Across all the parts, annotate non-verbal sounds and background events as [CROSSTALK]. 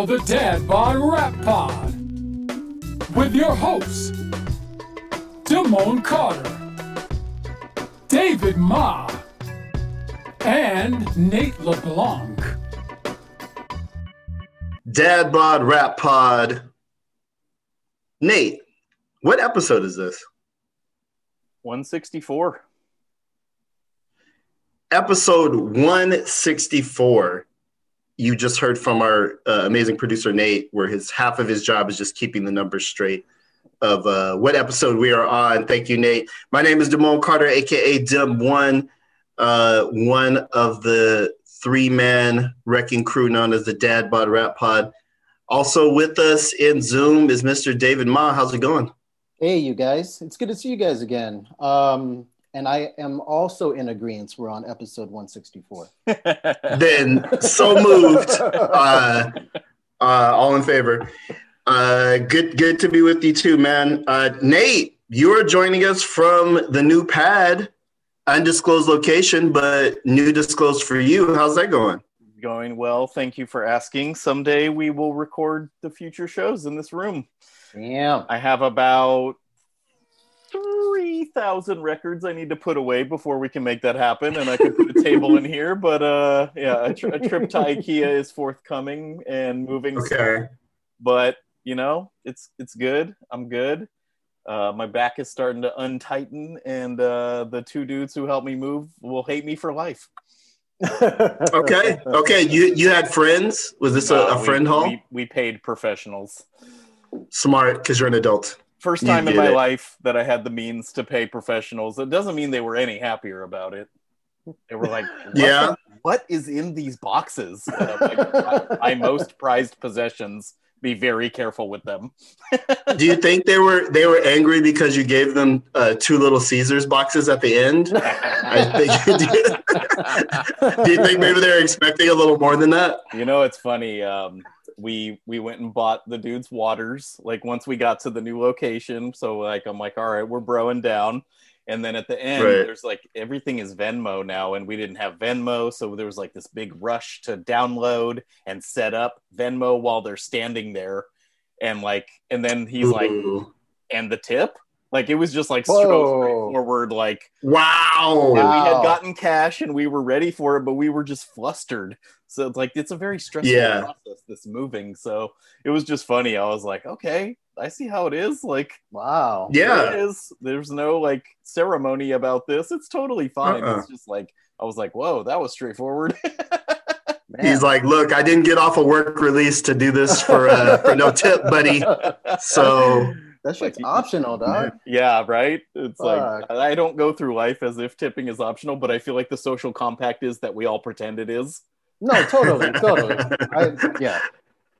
for the Dad Bod Rap Pod with your hosts, Damone Carter, David Ma, and Nate LeBlanc. Dad Bod Rap Pod. Nate, what episode is this? 164. Episode 164. You just heard from our uh, amazing producer Nate, where his half of his job is just keeping the numbers straight of uh, what episode we are on. Thank you, Nate. My name is Damone Carter, aka Dim One, uh, one of the three-man wrecking crew known as the Dad Bod Rap Pod. Also with us in Zoom is Mr. David Ma. How's it going? Hey, you guys. It's good to see you guys again. Um, and I am also in agreement. We're on episode 164. [LAUGHS] then so moved. Uh, uh, all in favor. Uh, good, good to be with you too, man. Uh, Nate, you are joining us from the new pad, undisclosed location, but new disclosed for you. How's that going? Going well. Thank you for asking. Someday we will record the future shows in this room. Yeah. I have about 3,000 records I need to put away before we can make that happen. And I could put a table in [LAUGHS] here. But uh, yeah, a, tri- a trip to IKEA is forthcoming and moving. Okay. But, you know, it's it's good. I'm good. Uh, my back is starting to untighten, and uh, the two dudes who helped me move will hate me for life. [LAUGHS] Okay. Okay. You you had friends? Was this a, a we- friend home? We, we paid professionals. Smart, because you're an adult. First time in my it. life that I had the means to pay professionals. It doesn't mean they were any happier about it. They were like, [LAUGHS] what Yeah. what is in these boxes? I'm like, my, my [LAUGHS] most prized possessions. Be very careful with them. [LAUGHS] Do you think they were they were angry because you gave them uh, two little Caesars boxes at the end? I think. Do you think maybe they're expecting a little more than that? You know, it's funny. Um, we we went and bought the dude's waters. Like once we got to the new location, so like I'm like, all right, we're broing down. And then at the end, Right. there's like everything is Venmo now, and we didn't have Venmo, so there was like this big rush to download and set up Venmo while they're standing there, and like, and then he's like, and the tip, like it was just like Whoa. so straightforward, like wow. and we had gotten cash and we were ready for it, but we were just flustered. So it's like it's a very stressful Yeah. process, this moving. So it was just funny. I was like, okay, I see how it is. Like, wow. there Yeah. it is. There's no like ceremony about this. It's totally fine. Uh-uh. It's just like I was like, whoa, that was straightforward. [LAUGHS] Man. He's like, look, I didn't get off a work release to do this for uh, for no tip, buddy. So [LAUGHS] that shit's like, optional, dog. yeah, right. It's like I don't go through life as if tipping is optional, but I feel like the social compact is that we all pretend it is. No, totally, [LAUGHS] totally. I, yeah.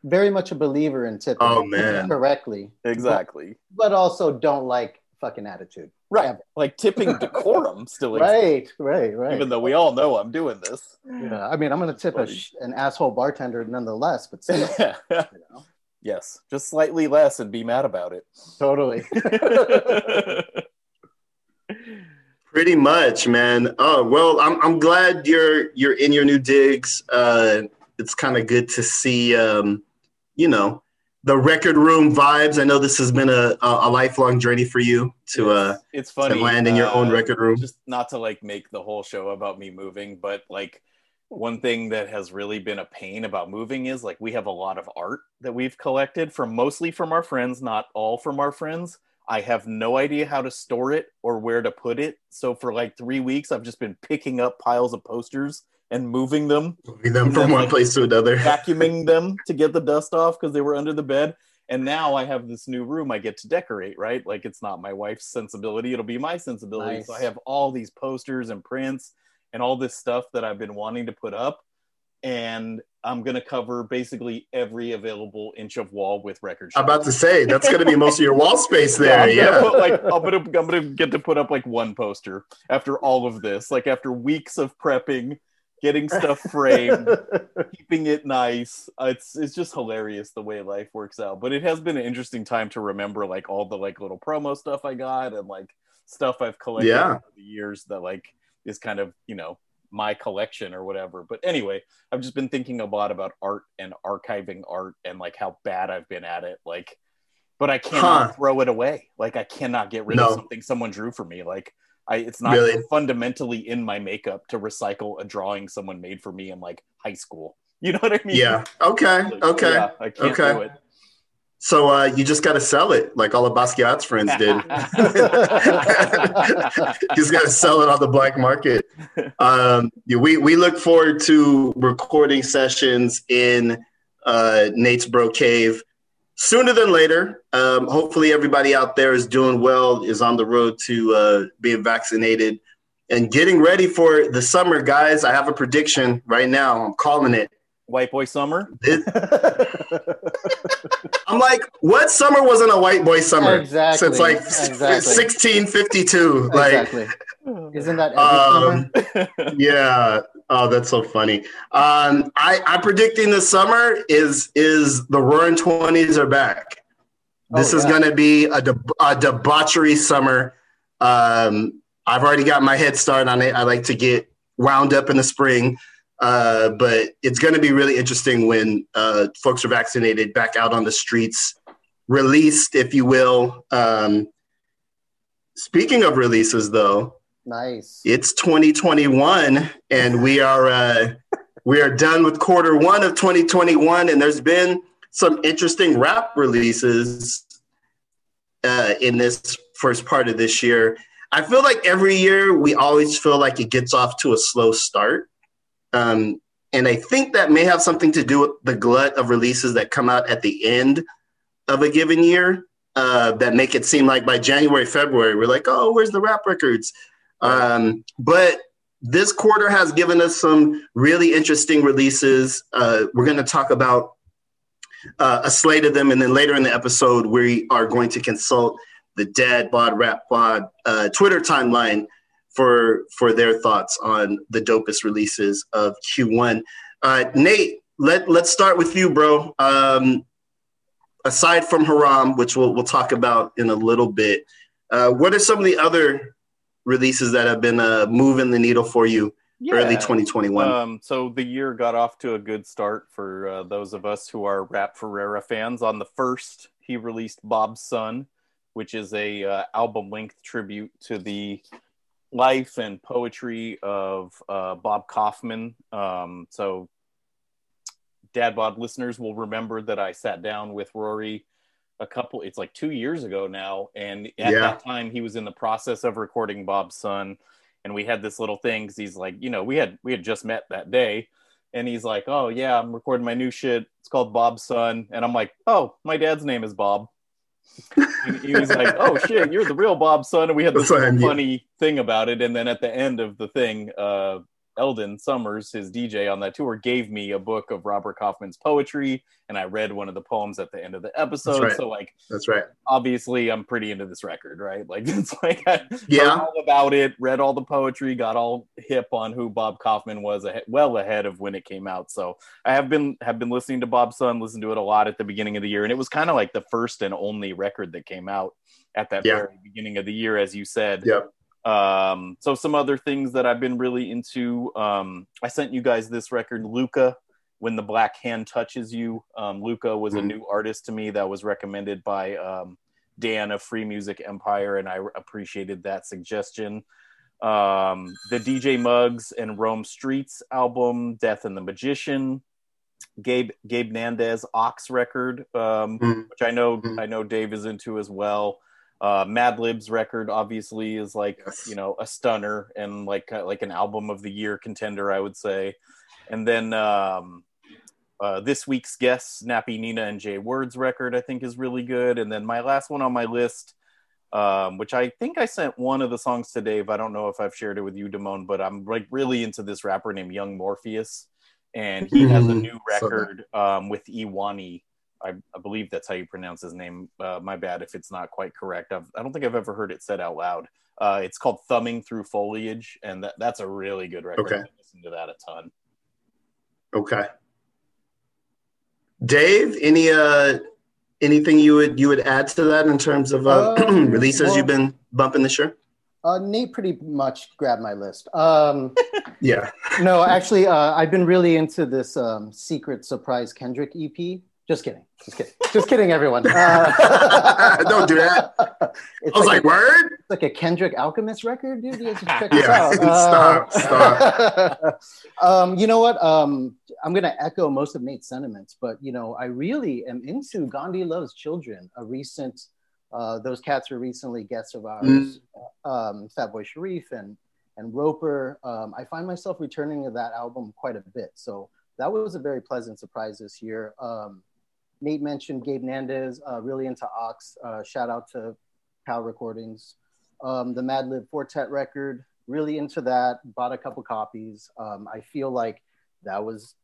Very much a believer in tipping Oh, man. correctly, Exactly. but also don't like fucking attitude. Right. Ever. Like tipping decorum [LAUGHS] still exists. Right, right, right. even though we all know I'm doing this. yeah, I mean, I'm gonna tip a sh- an asshole bartender nonetheless, but still, [LAUGHS] you know, yes, just slightly less and be mad about it. totally. Pretty much, man. Oh well, I'm I'm glad you're you're in your new digs. Uh, it's kind of good to see, um, you know, the record room vibes. I know this has been a a, a lifelong journey for you to uh it's funny to land in your own uh, record room. Just not to like make the whole show about me moving, but like one thing that has really been a pain about moving is like we have a lot of art that we've collected from mostly from our friends, not all from our friends. I have no idea how to store it or where to put it. So for like three weeks, I've just been picking up piles of posters and moving them Moving them from one like, place to another. [LAUGHS] vacuuming them to get the dust off because they were under the bed. And now I have this new room I get to decorate, right? Like it's not my wife's sensibility, it'll be my sensibility. Nice. So I have all these posters and prints and all this stuff that I've been wanting to put up. And I'm gonna cover basically every available inch of wall with record I'm about to say that's going to be most of your wall space Yeah, there. Yeah. put, like I'm gonna I'm gonna get to put up like one poster after all of this. Like after weeks of prepping, getting stuff framed, [LAUGHS] keeping it nice. Uh, it's it's just hilarious the way life works out. But it has been an interesting time to remember like all the like little promo stuff I got and like stuff I've collected Yeah. over the years that like is kind of you know my collection or whatever. But anyway, I've just been thinking a lot about art and archiving art and like how bad I've been at it. Like, but I cannot Huh. throw it away. Like, I cannot get rid No. of something someone drew for me. Like, I it's not Really? fundamentally in my makeup to recycle a drawing someone made for me in like high school. [LAUGHS] You know what I mean? Yeah. Okay. Like, Okay. yeah, I can't Okay. do it. So uh, you just got to sell it, like all of Basquiat's friends did. He's got to sell it on the black market. Um, we we look forward to recording sessions in uh, Nate's Bro Cave sooner than later. Um, hopefully, everybody out there is doing well, is on the road to uh, being vaccinated, and getting ready for the summer, guys. I have a prediction right now. I'm calling it. White boy summer. I'm like, what summer wasn't a white boy summer Exactly, since like exactly. 1652? Like, exactly. Isn't that every um, summer? [LAUGHS] yeah. Oh, that's so funny. Um, I, I'm predicting the summer is is the Roaring Twenties are back. This Oh, is yeah. going to be a, deb- a debauchery summer. Um, I've already got my head start on it. I like to get wound up in the spring, uh, but it's going to be really interesting when uh, folks are vaccinated, back out on the streets, released, if you will. Um, speaking of releases, though, Nice. it's 2021 and we are uh, we are done with quarter one of 2021 and there's been some interesting rap releases uh, in this first part of this year i feel like every year we always feel like it gets off to a slow start um, and i think that may have something to do with the glut of releases that come out at the end of a given year uh, that make it seem like by january february we're like oh where's the rap records um, but this quarter has given us some really interesting releases. Uh, we're going to talk about uh, a slate of them, and then later in the episode, we are going to consult the Dad Bod Rap Pod uh, Twitter timeline for for their thoughts on the dopest releases of Q1. Uh, Nate, let let's start with you, bro. Um, aside from Haram, which we'll we'll talk about in a little bit, uh, what are some of the other releases that have been uh, moving the needle for you early 2021? Um, so the year got off to a good start for uh, those of us who are Rap Ferreira fans. On the first, he released Bob's Son, which is a uh, album length tribute to the life and poetry of uh, Bob Kaufman. Um, so Dad Bod listeners will remember that I sat down with Rory a couple it's like two years ago now and at Yeah. that time he was in the process of recording bob's son and we had this little thing because he's like you know we had we had just met that day and he's like oh yeah i'm recording my new shit it's called bob's son and i'm like oh my dad's name is bob [LAUGHS] And he was like oh shit you're the real bob's son and we had this Son, little yeah. funny thing about it and then at the end of the thing uh Eldon Summers, his DJ on that tour, gave me a book of Robert Kaufman's poetry, and I read one of the poems at the end of the episode. right. So, like, That's right. obviously I'm pretty into this record, right? [LAUGHS] Like it's like I Yeah. all about it, read all the poetry, got all hip on who Bob Kaufman was well ahead of when it came out. So I have been have been listening to Bob's Son, listened to it a lot at the beginning of the year, and it was kind of like the first and only record that came out at that Yeah. very beginning of the year, as you said. Yep. Um, so some other things that I've been really into. Um, I sent you guys this record, Lukah, when the black hand touches you. Um, Lukah was a Mhm. new artist to me that was recommended by um, Dan of Free Music Empire, and I appreciated that suggestion. Um, the DJ Muggs and Rome Streets album, Death and the Magician. Gabe Gabe Nandez Ox record, um, Mhm. which I know Mhm. I know Dave is into as well. Uh, Madlib's record obviously is like Yes. you know a stunner and like uh, like an album of the year contender, I would say. And then um, uh, this week's guest, Nappy Nina and Jay Words record, I think is really good. And then my last one on my list, um, which I think I sent one of the songs to Dave. I don't know if I've shared it with you, Damone, but I'm like really into this rapper named Young Morpheus, and he has a Mhm. new record um, with Iwani. I, I believe that's how you pronounce his name. Uh, my bad if it's not quite correct. I've, I don't think I've ever heard it said out loud. Uh, it's called Thumbing Through Foliage, and that, that's a really good record. Okay. I listen to that a ton. Okay. Dave, any uh anything you would you would add to that in terms of uh, Um, [CLEARS THROAT] releases well- you've been bumping this year? Uh, Nate pretty much grabbed my list. Um, [LAUGHS] Yeah. no, actually, uh, I've been really into this um, Secret Surprise Kendrick EP. Just kidding. Just kidding. Just kidding, everyone. Uh, [LAUGHS] Don't do that. [LAUGHS] It's I was like, a, word? it's like a Kendrick Alchemist record, dude. You check this Yeah, out. [LAUGHS] stop, um, you know what? Um, I'm going to echo most of Nate's sentiments, but you know, I really am into Gandhi Loves Children. A recent, uh, those cats were recently guests of ours, Mm. um, Fatboy Sharif and and Roper. Um, I find myself returning to that album quite a bit, so that was a very pleasant surprise this year. Um, Nate mentioned Gabe Nandez, uh, really into Ox. Uh, shout out to Pal Recordings. Um, the Madlib Four Tet record, really into that. Bought a couple copies. Um, I feel like that was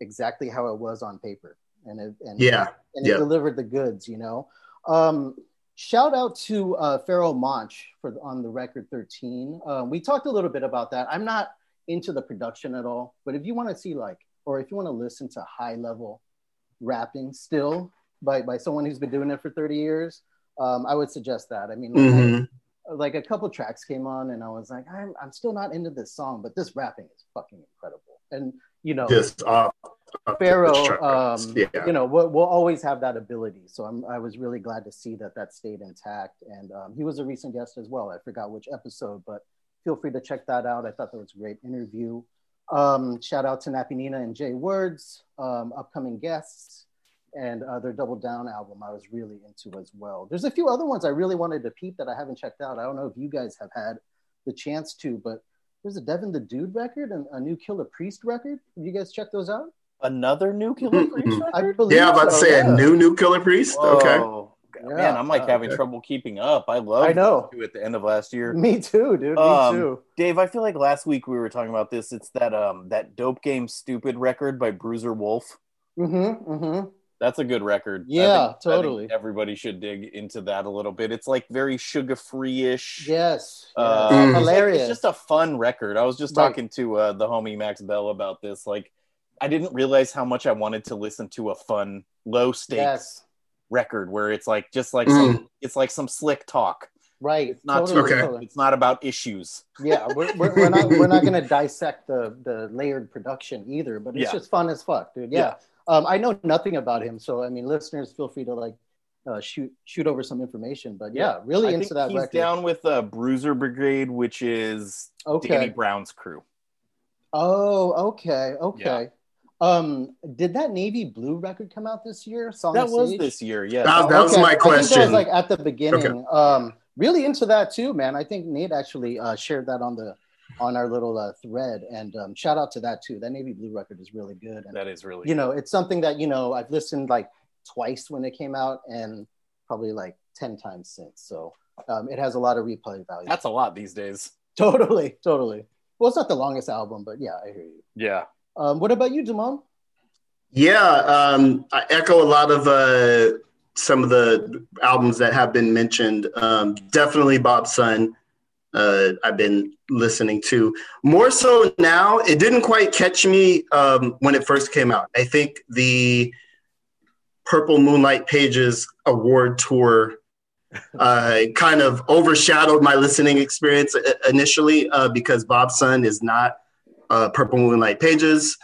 exactly how it was on paper, and it and Yeah. and it yeah. delivered the goods. You know. Um, shout out to uh, Pharoahe Monch for on the record 13. Um, we talked a little bit about that. I'm not into the production at all, but if you want to see like, or if you want to listen to high level rapping still by by someone who's been doing it for 30 years, um, I would suggest that. I mean, like, Mhm. like a couple tracks came on, and I was like, I'm I'm still not into this song, but this rapping is fucking incredible. And you know, Just off. off Pharoahe, um, yeah. you know, we'll, we'll always have that ability. So I'm, I was really glad to see that that stayed intact. And um, he was a recent guest as well. I forgot which episode, but feel free to check that out. I thought that was a great interview. Um, shout out to Nappy Nina and Jay Words, um, upcoming guests, and uh, their Double Down album I was really into as well. There's a few other ones I really wanted to peep that I haven't checked out. I don't know if you guys have had the chance to, but there's a Devin the Dude record and a new Killah Priest record. Have you guys checked those out? Another new Killah Priest Mm-mm. I record? believe yeah, I'm about to say yeah. a new new Killah Priest. Okay. Yeah. Man, I'm like Uh, having okay. trouble keeping up. I love I know. at the end of last year. Me too, dude. Me Um, too. Dave, I feel like last week we were talking about this. It's that um that dope game stupid record by Bruiser Wolf. Mm-hmm. Mm-hmm. That's a good record. I Yeah, think- totally. everybody should dig into that a little bit. It's like very sugar free ish. Yes. Uh. Mm. Hilarious. It's just a fun record. I was just Right. talking to uh, the homie Max Bell about this. Like, I didn't realize how much I wanted to listen to a fun, low stakes yes. Record where it's like just like Mm. some, it's like some slick talk. Right. It's not totally, Okay. totally. It's not about issues. Yeah, we're, we're, we're not we're not gonna dissect the the layered production either, but it's Yeah. just fun as fuck, dude. Yeah. Um, I know nothing about him, so I mean, listeners, feel free to like uh, shoot shoot over some information. But yeah, really I into think that he's record. down with uh, Bruiser Brigade, which is okay. Danny Brown's crew. Oh, okay, okay. Um, did that navy blue record come out this year? Song That of was Sage? this year, yeah. That- that was Okay. my I think that was question. like at the beginning. Okay. Um, really into that too, man. I think Nate actually uh, shared that on the on our little uh, thread, and um, shout out to that too. That navy blue record is really good, and that is really you know, it's something that you know I've listened like twice when it came out, and probably like ten times since. So um, it has a lot of replay value. that's a lot these days. totally, totally. Well, it's not the longest album, but yeah, I hear you. Yeah. Um, what about you, Damon? Yeah, um, I echo a lot of uh, some of the albums that have been mentioned. Um, definitely Bob's Son. Uh, I've been listening to more so now. It didn't quite catch me um, when it first came out. I think the Purple Moonlight Pages award tour uh, [LAUGHS] kind of overshadowed my listening experience initially uh, because Bob's Son is not uh, Purple Moonlight Pages.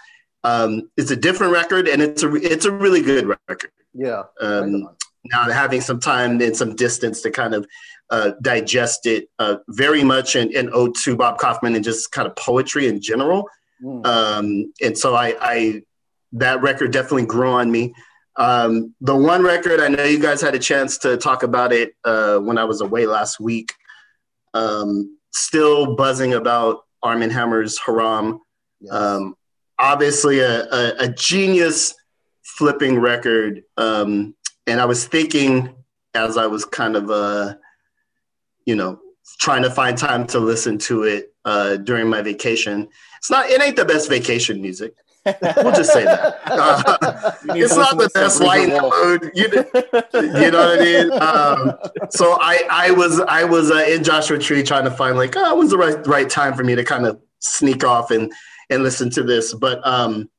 Um, it's a different record, and it's a it's a really good record. Yeah. Um, now having some time and some distance to kind of uh, digest it, uh, very much an, an ode to Bob Kaufman and just kind of poetry in general. Mm. Um, and so I, I that record definitely grew on me. Um, the one record I know you guys had a chance to talk about it uh, when I was away last week. Um, still buzzing about Armand Hammer's Haram. Yes. Um, obviously, a, a, a genius flipping record. Um, and I was thinking as I was kind of, uh, you know, trying to find time to listen to it uh, during my vacation. It's not, it ain't the best vacation music. We'll just say that. [LAUGHS] Uh, it's not the best light mode. You, you know what I mean? Um, so I, I was, I was uh, in Joshua Tree trying to find like, oh, when's the right, right time for me to kind of sneak off and, and listen to this. But, um,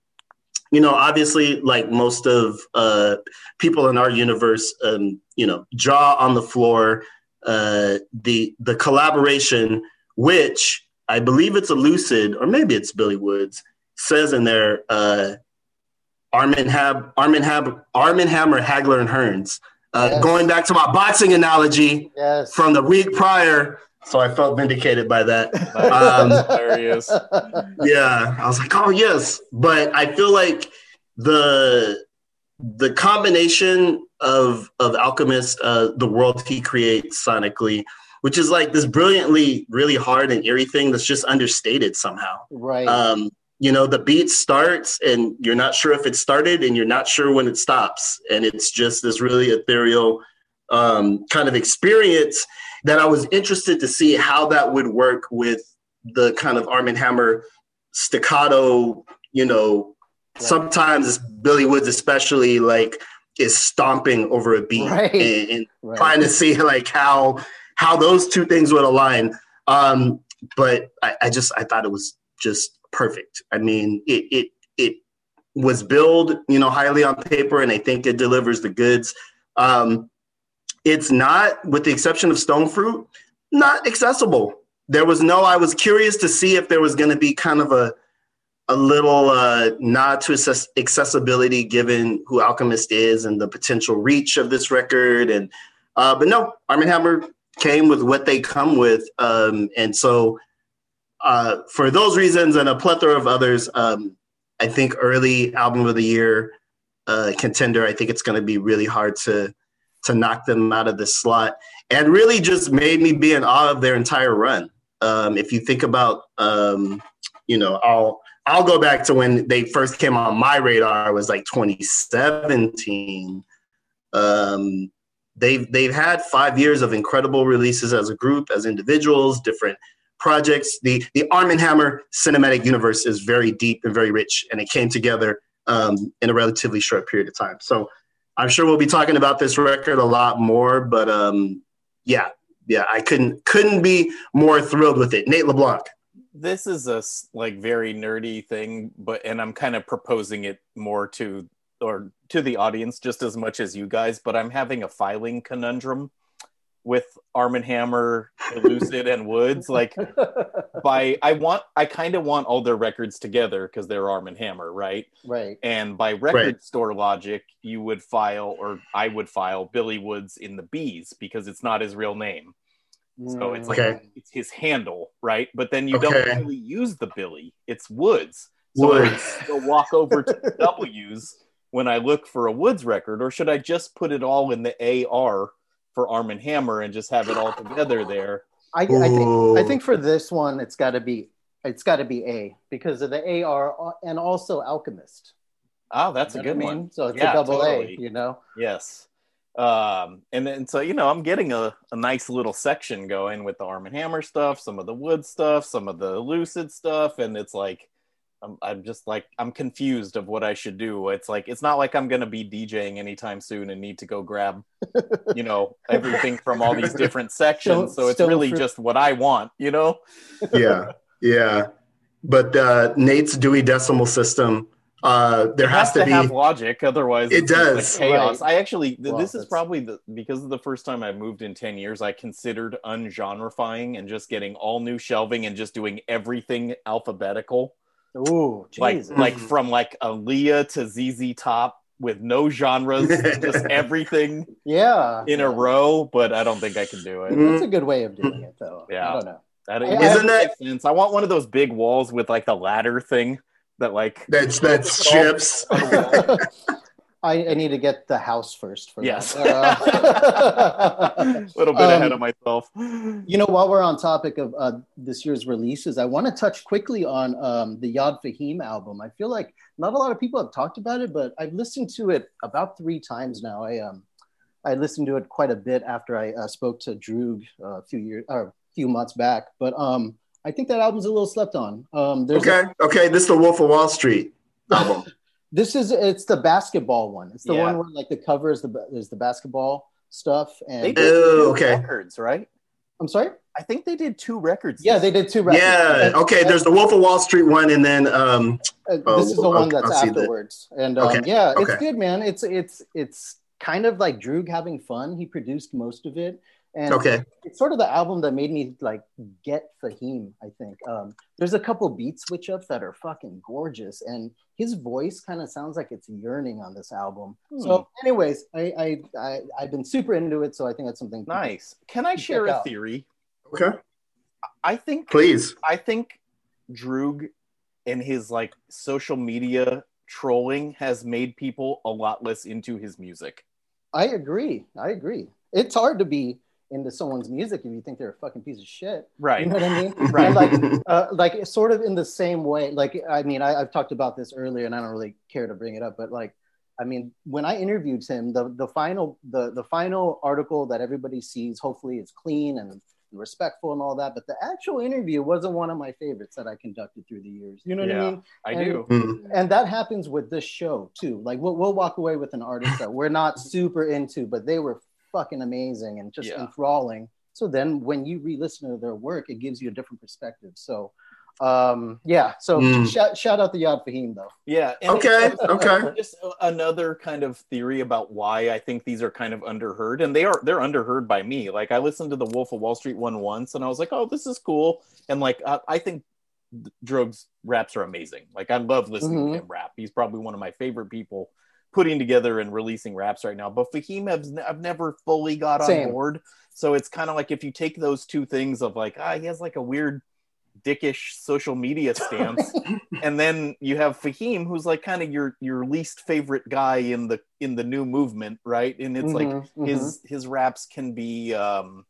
you know, obviously, like most of uh, people in our universe, um, you know, jaw on the floor, uh, the the collaboration, which I believe it's Elucid or maybe it's Billy Woods, says in there, uh, Armin Hab, Armin Hab, Armand Hammer, Hagler and Hearns. Uh, Yes. Going back to my boxing analogy Yes. from the week prior, so I felt vindicated by that. That [LAUGHS] Um, hilarious. yeah i was like oh yes but i feel like the the combination of of alchemist uh the world he creates sonically which is like this brilliantly really hard and eerie thing that's just understated somehow right. um you know the beat starts and you're not sure if it started and you're not sure when it stops and it's just this really ethereal um, kind of experience that i was interested to see how that would work with the kind of Armand Hammer staccato you know Right. sometimes billy woods especially like is stomping over a beat Right. and, and right. trying to see like how how those two things would align. Um, but I, I just I thought it was just perfect. I mean, it it it was billed, you know, highly on paper, and I think it delivers the goods. Um, it's not, with the exception of Stone Fruit, not accessible. There was no. I was curious to see if there was going to be kind of a a little uh, nod to access- accessibility given who Alchemist is and the potential reach of this record. And uh, but no, Armand Hammer came with what they come with, um, and so uh, for those reasons and a plethora of others, um, I think early album of the year uh, contender. I think it's going to be really hard to to knock them out of this slot, and really just made me be in awe of their entire run. Um, if you think about, um, you know, I'll I'll go back to when they first came on my radar was like 2017. Um, they've they've had five years of incredible releases as a group, as individuals, different projects. The the Armand Hammer cinematic universe is very deep and very rich, and it came together um, in a relatively short period of time. So I'm sure we'll be talking about this record a lot more, but um, yeah, yeah, I couldn't couldn't be more thrilled with it. Nate LeBlanc. this is a like very nerdy thing but and i'm kind of proposing it more to or to the audience just as much as you guys but i'm having a filing conundrum with Armand Hammer lucid and woods like [LAUGHS] by i want i kind of want all their records together because they're Armand Hammer right right. and by record Right. store logic you would file or i would file billy woods in the bees because it's not his real name so it's like Okay. it's his handle, right? But then you Okay. don't really use the Billy. It's Woods. So I Woods. still walk over to the W's when I look for a Woods record, or should I just put it all in the AR for Armand Hammer and just have it all together there? I, I think I think for this one, it's got to be it's got to be A because of the AR and also Alchemist. Oh, that's a You know good I mean? one. So it's Yeah, a double totally. A, you know. Yes. Um, and then so you know, I'm getting a, a nice little section going with the Armand Hammer stuff, some of the wood stuff, some of the lucid stuff, and it's like I'm, I'm just like I'm confused of what I should do. It's like it's not like I'm gonna be DJing anytime soon and need to go grab, you know, [LAUGHS] everything from all these different sections. So it's really fruit. just what I want, you know. [LAUGHS] yeah, yeah. But uh, Nate's Dewey Decimal System, uh, there It has, to, be. have logic, otherwise It it's just, like, does. chaos. Right. I actually th- Well, this is that's- probably the because of the first time I've moved in ten years. I considered ungenrifying and just getting all new shelving and just doing everything alphabetical, Ooh, like Jesus. like from like Aaliyah to ZZ Top with no genres, just [LAUGHS] everything yeah, in a row. But I don't think I can do it. That's a good way of doing it, though. Yeah. I don't know. That I- it I- doesn't Isn't make sense. I want one of those big walls with like the ladder thing that like That's that's [LAUGHS] ships. [LAUGHS] I, I need to get the house first for Yes. that. Uh, a [LAUGHS] little bit Um, ahead of myself. You know, while we're on topic of uh, this year's releases, I want to touch quickly on um, the Yad Fahim album. I feel like not a lot of people have talked about it, but I've listened to it about three times now. I um, I listened to it quite a bit after I uh, spoke to Droog uh, a few years or a few months back. But um, I think that album's a little slept on. Um, there's a- Okay, okay. This is the Wolf of Wall Street album. This is it's the basketball one. It's the Yeah. one where like the cover is the is the basketball stuff. and They And did Oh, two okay. records, right? I'm sorry. I think they did two records. Yeah, they did two records. yeah. And- Okay. There's the Wolf of Wall Street one, and then um, Uh, Oh, this is the I'll- one that's I'll see that. afterwards, and um, Okay, yeah, it's good, man. It's it's it's kind of like Droog having fun. He produced most of it, And Okay. it's sort of the album that made me like get Fahim. I think um, there's a couple beat switch ups that are fucking gorgeous, and his voice kind of sounds like it's yearning on this album. Hmm. So, anyways, I, I I I've been super into it, so I think that's something Nice. Can I share a out. theory? Okay. I think Please. I think Droog and his like social media trolling has made people a lot less into his music. I agree. I agree. It's hard to be into someone's music if you think they're a fucking piece of shit. Right. You know what I mean? [LAUGHS] Right. And like, uh, like sort of in the same way. Like, I mean, I, I've talked about this earlier, and I don't really care to bring it up, but like, I mean, when I interviewed him, the the final the the final article that everybody sees, hopefully, is clean and respectful and all that. But the actual interview wasn't one of my favorites that I conducted through the years. You know what Yeah. I mean? I And- do. Mm. and that happens with this show too. Like we'll, we'll walk away with an artist that we're not super into, but they were fucking amazing and just Yeah. enthralling. So then when you re-listen to their work, it gives you a different perspective. So um yeah, so Mm. shout, shout out to Yad Fahim though. Yeah. and Okay. it's- Okay. [LAUGHS] Just another kind of theory about why I think these are kind of underheard, and they are they're underheard by me. Like I listened to the Wolf of Wall Street one once, and I was like, "Oh, this is cool," and like I, I think Droog's raps are amazing. Like I love listening Mhm. to him rap. He's probably one of my favorite people putting together and releasing raps right now. But Fahim, I've, I've never fully got on board. So it's kind of like if you take those two things of like, ah, he has like a weird dickish social media stance [LAUGHS] and then you have Fahim who's like kind of your your least favorite guy in the in the new movement right and it's like Mhm, mhm. his his raps can be um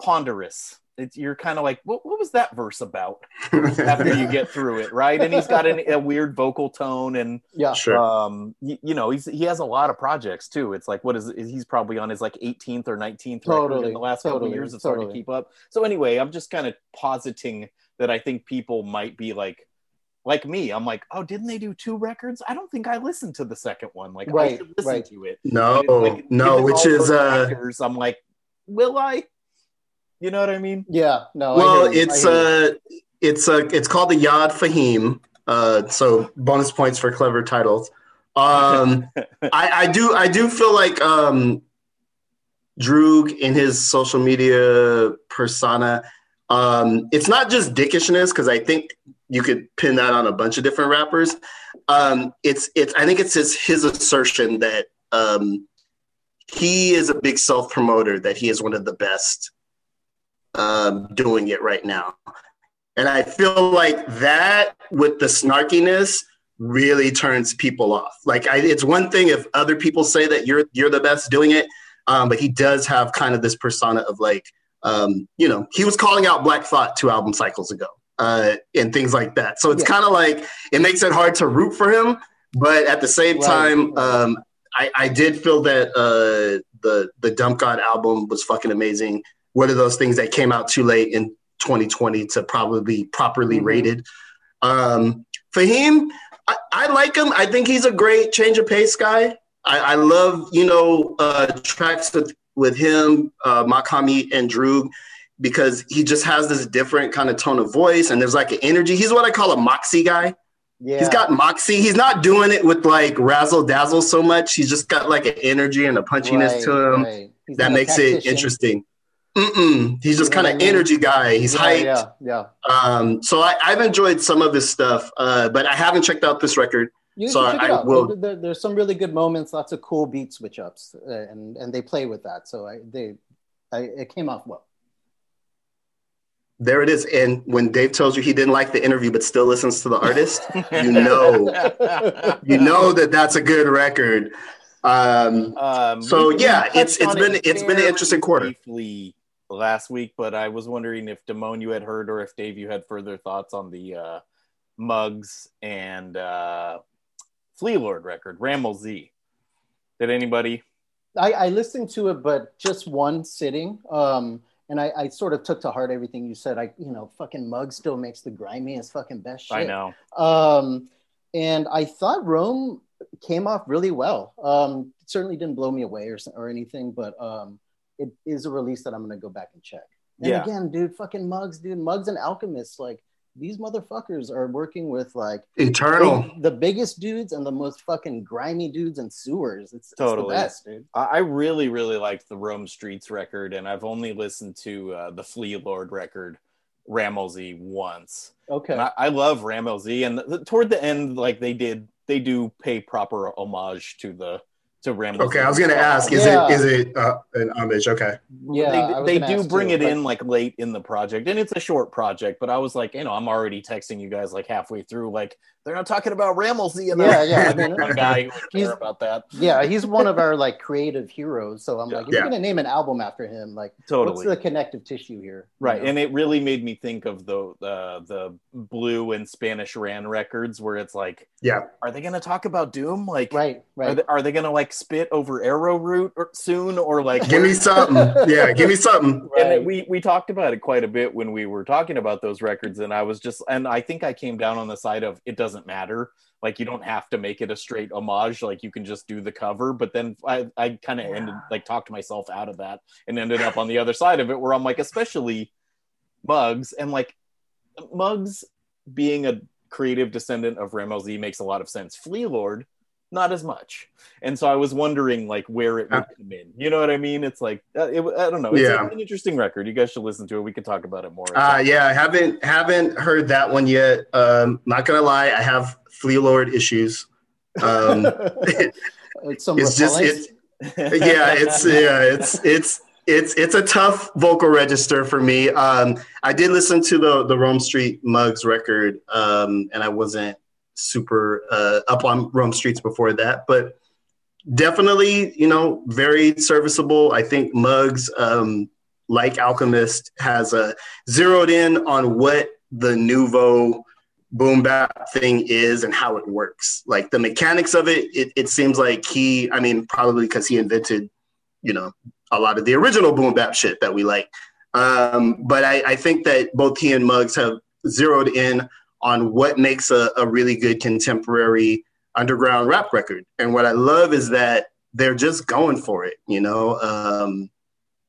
ponderous it's you're kind of like what, what was that verse about? [LAUGHS] After you get through it right? And he's got an, a weird vocal tone and yeah. Sure. um you, you know he's he has a lot of projects too. It's like what is he's probably on his like 18th or 19th record Totally, in the last couple totally, years. It's hard to keep up. So anyway i'm just kind of positing that i think people might be like like me. I'm like oh didn't they do two records? I don't think i listened to the second one. Like i Right, should listen right. to it. No, like, no, which is uh factors, i'm like will i you know what i mean Yeah, no. Well, hear you, I it's hear you. uh it's uh it's called the Yad Fahim. Uh so bonus points for clever titles. Um [LAUGHS] I, I do I do feel like um Droog in his social media persona, um, it's not just dickishness, because I think you could pin that on a bunch of different rappers. Um, it's it's I think it's his his assertion that um he is a big self promoter, that he is one of the best um, doing it right now. And I feel like that with the snarkiness really turns people off. Like I, it's one thing if other people say that you're you're the best doing it, um, but he does have kind of this persona of like, um, you know, he was calling out Black Thought two album cycles ago, uh, and things like that. So it's Yeah. kind of like it makes it hard to root for him, but at the same Right, time, um, I, I did feel that uh, the the Dump God album was fucking amazing. One are those things that came out too late in 2020 to probably be properly Mhm. rated. Um, Fahim, I, I like him. I think he's a great change of pace guy. I, I love you know uh, tracks with with him, uh, Makami and Droog because he just has this different kind of tone of voice and there's like an energy. He's what I call a moxie guy. yeah. He's got moxie. He's not doing it with like razzle dazzle so much. He's just got like an energy and a punchiness Right, to him right. That makes it interesting. Mm-mm. He's just kind of energy guy. He's yeah, hyped. Yeah, yeah. Um, so I, I've enjoyed some of his stuff, uh, but I haven't checked out this record. You So should check it I will- There, there's some really good moments, lots of cool beat switch ups, uh, and and they play with that. So I they, I, it came off well. There it is. And when Dave tells you he didn't like the interview but still listens to the artist, you know, [LAUGHS] you know that that's a good record. Um, Um, So, we- we yeah, it's- it's on been- it it's been an interesting quarter. Briefly last week, but I was wondering if Damone you had heard or if Dave you had further thoughts on the uh, Muggs and uh, Flee Lord record, Rammellzee. Did anybody? I, I listened to it, but just one sitting. Um, and I, I sort of took to heart everything you said. I, you know, fucking Mug still makes the grimiest fucking best shit. I know. Um, and I thought Rome came off really well. Um, certainly didn't blow me away or, or anything, but um, it is a release that I'm gonna go back and check. And Yeah. again, dude, fucking Muggs, dude, Muggs and Alchemists, like these motherfuckers are working with like Eternal. the biggest dudes and the most fucking grimy dudes and sewers. It's, it's Totally. the best, dude. I really, really liked the Rome Streets record, and I've only listened to uh, the Flee Lord record, Rammellzee, once. Okay. I, I love Rammellzee, and the, toward the end, like they did, they do pay proper homage to the to Rammellzee. Okay, I was gonna ask, is Yeah. it is it uh, an homage? Okay. yeah, they, they do bring too, it like- in like late in the project and it's a short project but i was like you know i'm already texting you guys like halfway through like they're not talking about Rammellzee and Yeah, yeah, I mean, [LAUGHS] one guy who would he's- care about that Yeah, he's one of our like creative heroes. So I'm like, if you're gonna name an album after him, like, totally what's the connective tissue here? You right know? and it really made me think of the uh, the blue and spanish ran records where it's like Yeah. are they gonna talk about doom like right, are, right. they, are they gonna like spit over arrowroot or soon or like Give me something. Yeah, give me something. [LAUGHS] and Right. it- we we talked about it quite a bit when we were talking about those records and i was just and i think i came down on the side of it doesn't matter like you don't have to make it a straight homage like you can just do the cover but then i i kind of ended like talked myself out of that and ended up on the other side of it where i'm like especially Muggs and like Muggs being a creative descendant of Rammellzee makes a lot of sense Flee Lord not as much and so i was wondering like where it would come in you know what i mean it's like uh, it, i don't know it's Yeah. an interesting record you guys should listen to it we could talk about it more Uh, yeah, I haven't haven't heard that one yet. Um, not gonna lie, I have Flee Lord issues. Um, [LAUGHS] it's some it's just repellents. it's yeah, it's [LAUGHS] yeah, it's it's it's it's a tough vocal register for me. Um, I did listen to the the Rome Street Muggs record, um, and I wasn't super uh, up on Rome Streets before that, but definitely, you know, very serviceable. I think Muggs, um, like Alchemist, has a zeroed in on what the nouveau boom bap thing is and how it works. Like the mechanics of it, it, it seems like he, I mean, probably because he invented, you know, a lot of the original boom bap shit that we like. Um, but I, I think that both he and Muggs have zeroed in on what makes a, a really good contemporary underground rap record. And what I love is that they're just going for it, you know. Um,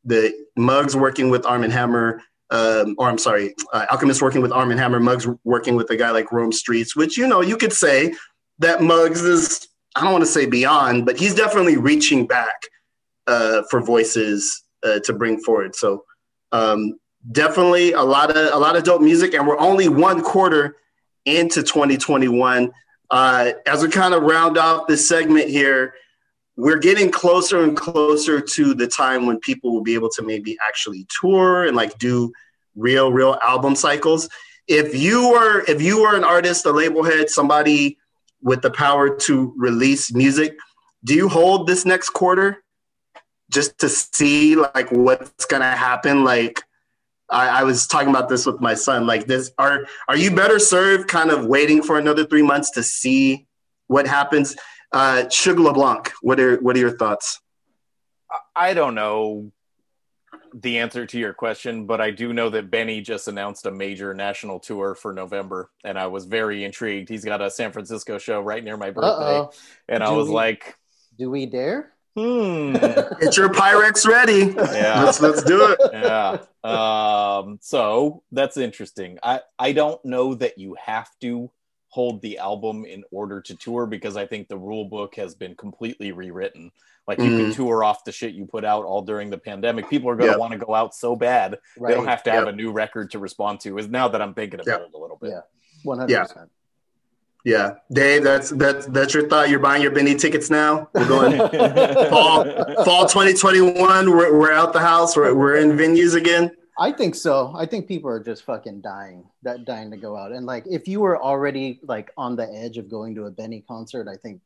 the Muggs working with Armand Hammer, um, or I'm sorry, uh, Alchemist working with Armand Hammer, Muggs working with a guy like Rome Streets, which you know you could say that Muggs is I don't want to say beyond, but he's definitely reaching back uh, for voices uh, to bring forward. So um, definitely a lot of a lot of dope music, and we're only one quarter into 2021. Uh, as we kind of round off this segment here, we're getting closer and closer to the time when people will be able to maybe actually tour and like do real, real album cycles. If you were if you were an artist, a label head, somebody with the power to release music, do you hold this next quarter just to see like what's gonna happen? Like I, I was talking about this with my son. Like this, are are you better served kind of waiting for another three months to see what happens? Uh, Sugar LeBlanc, what are what are your thoughts? I don't know the answer to your question, but I do know that Benny just announced a major national tour for November, and I was very intrigued. He's got a San Francisco show right near my birthday, Uh-oh. and I was we- like, Do we dare? Hmm, Get your Pyrex ready. yeah. Let's let's do it. yeah. Um, so that's interesting. I, I don't know that you have to hold the album in order to tour because I think the rule book has been completely rewritten. Like you can Mhm. tour off the shit you put out all during the pandemic. People are going to Yep. want to go out so bad. Right. They don't have to have a new record to respond to. Is now that I'm thinking about Yep. it a little bit. Yeah. One hundred percent. Yeah, Dave, that's that's that's your thought. You're buying your Benny tickets now. We're going [LAUGHS] fall fall 2021. We're we're out the house. We're we're in venues again. I think so. I think people are just fucking dying, that dying to go out. And like, if you were already like on the edge of going to a Benny concert, I think,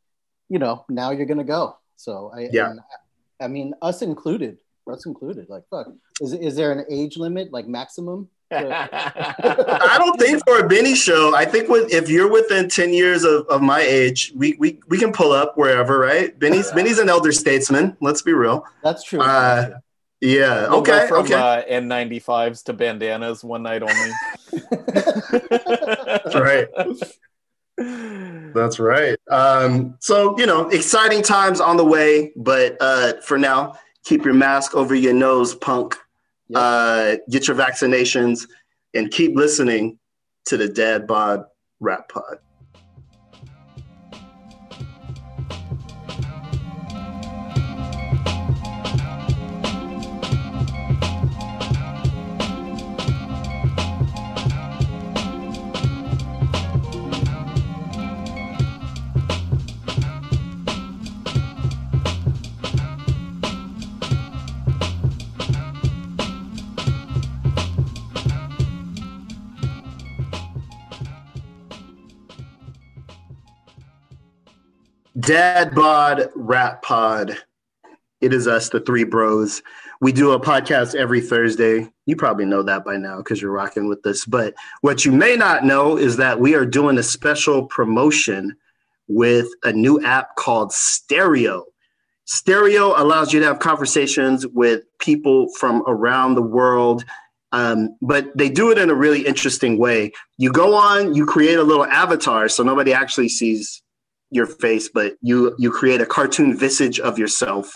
you know, now you're gonna go. So I, Yeah. and I mean, us included, us included. Like, fuck, is is there an age limit, like maximum? I don't think for a Benny show. I think with, if you're within 10 years of, of my age, we, we we can pull up wherever, right? Benny's Yeah. Benny's an elder statesman. Let's be real. That's true. Uh, Yeah. We'll Okay. from okay. uh, N95s to bandanas one night only. [LAUGHS] That's right. That's right. Um, so, you know, exciting times on the way, but uh, for now, keep your mask over your nose, punk. Yep. Uh, get your vaccinations and keep listening to the Dad Bod Rap Pod. Dad Bod Rap Pod. It is us, the three bros. We do a podcast every Thursday. You probably know that by now because you're rocking with us. But what you may not know is that we are doing a special promotion with a new app called Stereo. Stereo allows you to have conversations with people from around the world, um, but they do it in a really interesting way. You go on, you create a little avatar so nobody actually sees your face, but you you create a cartoon visage of yourself,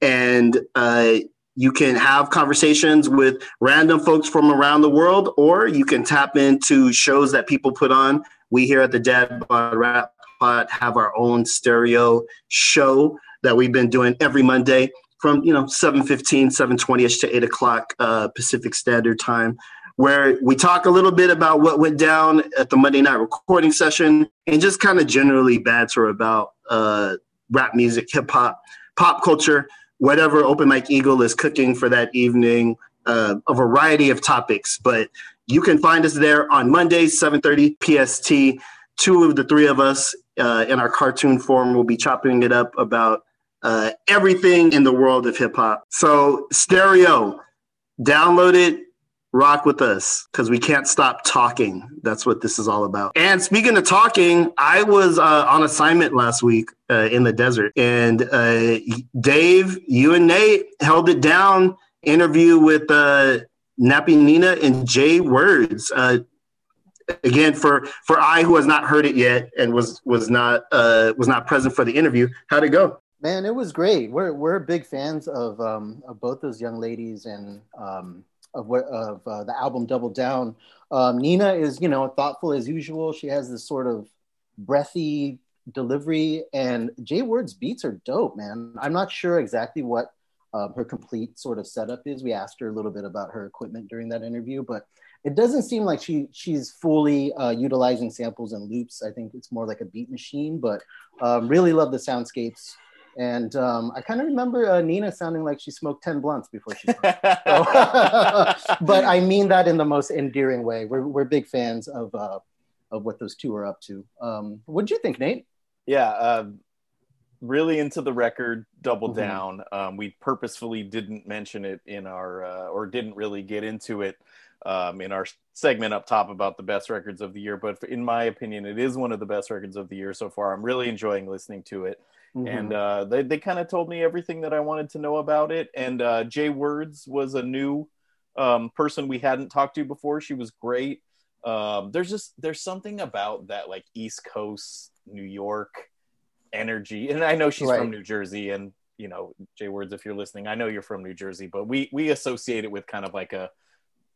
and uh, you can have conversations with random folks from around the world, or you can tap into shows that people put on. We here at the Dad Bod Rap Pod have our own stereo show that we've been doing every Monday from you know 7.15 7.20ish to 8 o'clock uh, pacific standard time where we talk a little bit about what went down at the Monday night recording session and just kind of generally banter about uh, rap music, hip hop, pop culture, whatever Open Mike Eagle is cooking for that evening, uh, a variety of topics. But you can find us there on Mondays, 7:30 PST. Two of the three of us uh, in our cartoon form will be chopping it up about uh, everything in the world of hip hop. So stereo, download it rock with us because we can't stop talking. That's what this is all about. And speaking of talking, I was uh, on assignment last week uh, in the desert, and uh, Dave, you and Nate held it down. Interview with uh, Nappy Nina and Jay Words. Uh, again, for for I who has not heard it yet and was was not uh, was not present for the interview, how'd it go? Man, it was great. We're we're big fans of um, of both those young ladies, and um, of what of uh, the album Double Down. Um, Nina is you know thoughtful as usual. She has this sort of breathy delivery, and Jay Word's beats are dope, man. I'm not sure exactly what um, her complete sort of setup is. We asked her a little bit about her equipment during that interview, but it doesn't seem like she she's fully uh, utilizing samples and loops. I think it's more like a beat machine, but um, really love the soundscapes. And um, I kind of remember uh, Nina sounding like she smoked 10 blunts before she smoked. So, [LAUGHS] [LAUGHS] but I mean that in the most endearing way. We're, we're big fans of, uh, of what those two are up to. Um, what do you think, Nate? Yeah, uh, really into the record, Double mm-hmm. Down. Um, we purposefully didn't mention it in our, uh, or didn't really get into it um, in our segment up top about the best records of the year. But in my opinion, it is one of the best records of the year so far. I'm really enjoying listening to it. Mm-hmm. And uh, they, they kind of told me everything that I wanted to know about it. And uh, Jay Words was a new um, person we hadn't talked to before. She was great. Um, there's just there's something about that like East Coast New York energy, and I know she's right. from New Jersey, and you know Jay Words, if you're listening, I know you're from New Jersey, but we we associate it with kind of like a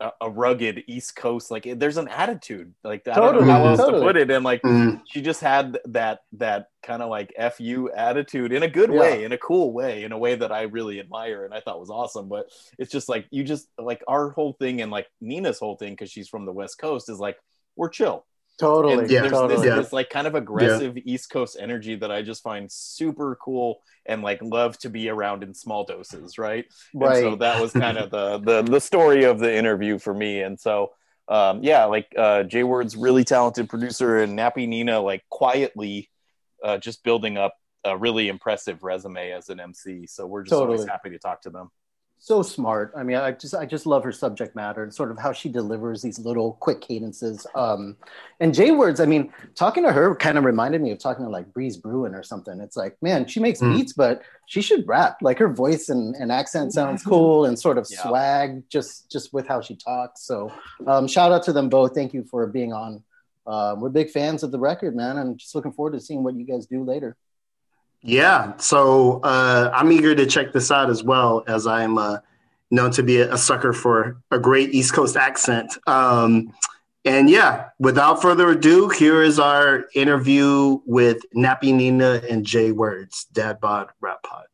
a, a rugged East Coast. Like there's an attitude. Like totally, I don't know how else totally. to put it. And like mm. she just had that that kind of like fu attitude in a good yeah. way, in a cool way, in a way that I really admire and I thought was awesome. But it's just like you just like our whole thing and like Nina's whole thing because she's from the West Coast is like we're chill. Totally. And yeah, there's totally. This, yeah. this, like kind of aggressive yeah. East Coast energy that I just find super cool and like love to be around in small doses, right? Right. And so that was kind of the the the story of the interview for me. And so um, yeah, like uh, Jay Word's really talented producer and Nappy Nina like quietly uh, just building up a really impressive resume as an MC. So we're just totally. always happy to talk to them so smart. I mean, I just I just love her subject matter and sort of how she delivers these little quick cadences. Um, and J words. I mean, talking to her kind of reminded me of talking to like Breeze Brewin or something. It's like, man, she makes mm. beats, but she should rap. Like her voice and, and accent sounds [LAUGHS] cool and sort of yeah. swag just just with how she talks. So um, shout out to them both. Thank you for being on. Uh, we're big fans of the record, man. I'm just looking forward to seeing what you guys do later. Yeah, so uh, I'm eager to check this out as well, as I'm uh, known to be a, sucker for a great East Coast accent. Um, And yeah, without further ado, here is our interview with Nappy Nina and Jay Words, Dad Bod Rap Pod.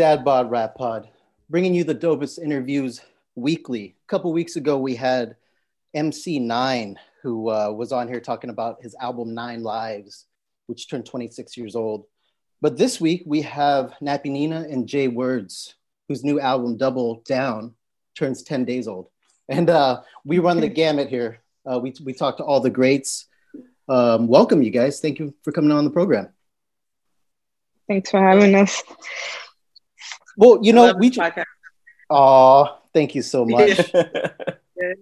Dad Bod Rap Pod, bringing you the dopest interviews weekly. A couple weeks ago, we had MC9, who uh, was on here talking about his album Nine Lives, which turned 26 years old. But this week, we have Nappy Nina and Jay Words, whose new album Double Down turns 10 days old. And uh, we run the gamut here. Uh, we, we talk to all the greats. Um, welcome, you guys. Thank you for coming on the program. Thanks for having us. Well, you know, we. Oh, thank you so [LAUGHS] much.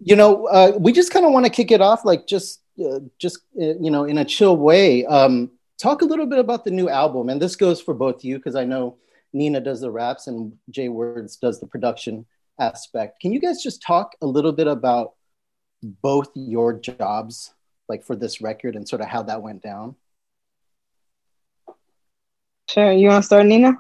you know, uh, we just kind of want to kick it off, like just, uh, just uh, you know, in a chill way. Um, talk a little bit about the new album, and this goes for both you because I know Nina does the raps and Jay Words does the production aspect. Can you guys just talk a little bit about both your jobs, like for this record, and sort of how that went down? Sure. You want to start, Nina?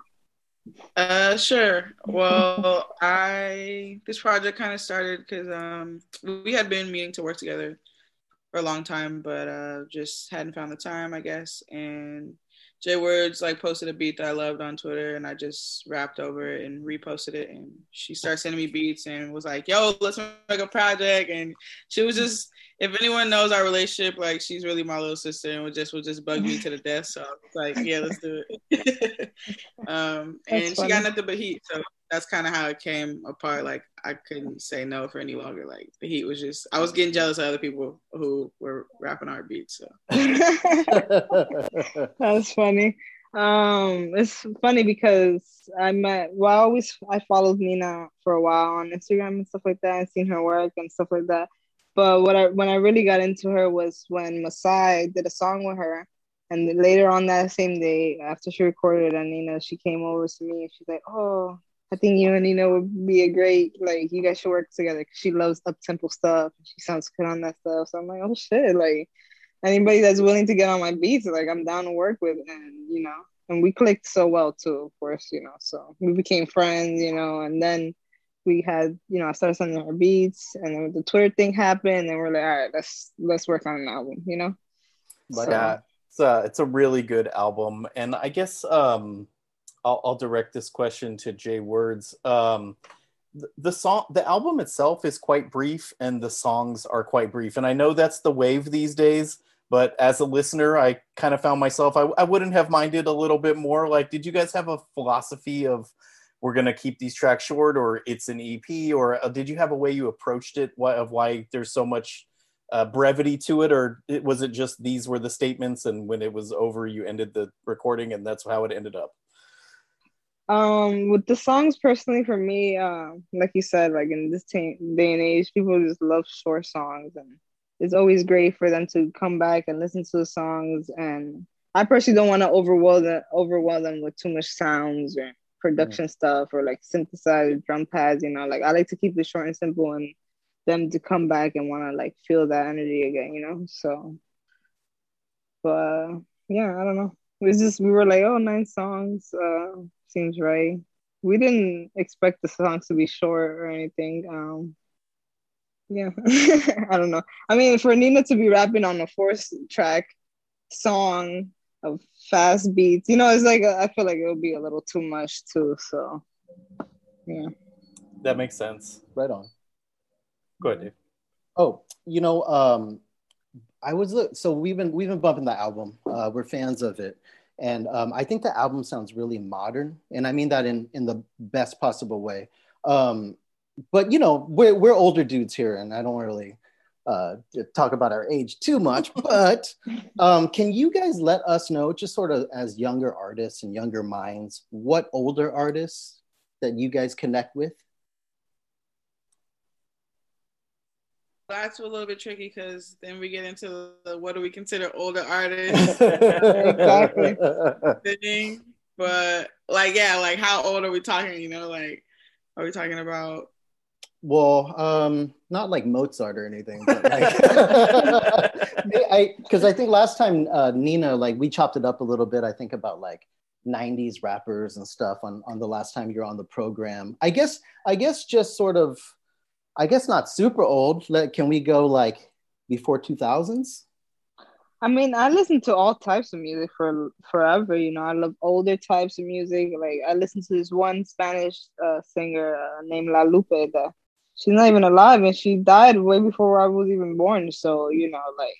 Uh, sure. Well, I this project kind of started because um we had been meaning to work together for a long time, but uh just hadn't found the time, I guess. And Jay Words like posted a beat that I loved on Twitter, and I just rapped over it and reposted it. And she started sending me beats and was like, "Yo, let's make a project." And she was just if anyone knows our relationship, like she's really my little sister and would just would just bug me to the death. So I was like, yeah, let's do it. [LAUGHS] um, and she got nothing but heat. So that's kind of how it came apart. Like I couldn't say no for any longer. Like the heat was just I was getting jealous of other people who were rapping our beats. So [LAUGHS] that's funny. Um, it's funny because I met well, I always I followed Nina for a while on Instagram and stuff like that and seen her work and stuff like that. But what I when I really got into her was when Masai did a song with her. And later on that same day, after she recorded and Nina, she came over to me and she's like, Oh, I think you and Nina would be a great like you guys should work together because she loves up tempo stuff. She sounds good on that stuff. So I'm like, oh shit, like anybody that's willing to get on my beats, like I'm down to work with and you know, and we clicked so well too, of course, you know. So we became friends, you know, and then we had, you know, I started sending her beats, and then the Twitter thing happened, and we're like, all right, let's let's work on an album, you know. But so. yeah, it's a, it's a really good album, and I guess um, I'll, I'll direct this question to Jay Words. Um, the, song, the album itself is quite brief, and the songs are quite brief, and I know that's the wave these days. But as a listener, I kind of found myself I, I wouldn't have minded a little bit more. Like, did you guys have a philosophy of we're going to keep these tracks short or it's an EP or uh, did you have a way you approached it why, of why there's so much uh, brevity to it or was it just these were the statements and when it was over you ended the recording and that's how it ended up um with the songs personally for me uh, like you said like in this t- day and age people just love short songs and it's always great for them to come back and listen to the songs and i personally don't want to overwhelm them overwhelm them with too much sounds or production mm. stuff or like synthesized drum pads, you know, like I like to keep it short and simple and them to come back and want to like feel that energy again, you know? So, but yeah, I don't know. It was just, we were like, oh, nine songs, uh, seems right. We didn't expect the songs to be short or anything. Um, yeah, [LAUGHS] I don't know. I mean, for Nina to be rapping on a fourth track song of fast beats. You know, it's like I feel like it would be a little too much too. So, yeah. That makes sense. Right on. Go ahead, Dave. Oh, you know, um, I was so we've been we've been bumping the album. Uh, we're fans of it, and um, I think the album sounds really modern, and I mean that in in the best possible way. Um, but you know, we're we're older dudes here, and I don't really uh, talk about our age too much, [LAUGHS] but um, can you guys let us know, just sort of as younger artists and younger minds, what older artists that you guys connect with? That's a little bit tricky because then we get into the what do we consider older artists [LAUGHS] Exactly. thing. But like, yeah, like how old are we talking? You know, like are we talking about? Well, um, not like Mozart or anything, but like, [LAUGHS] [LAUGHS] I because I think last time uh, Nina, like we chopped it up a little bit. I think about like '90s rappers and stuff on on the last time you're on the program. I guess I guess just sort of, I guess not super old. Can we go like before 2000s? I mean, I listen to all types of music for forever. You know, I love older types of music. Like I listen to this one Spanish uh, singer uh, named La Lupe. That she's not even alive, and she died way before I was even born. So you know, like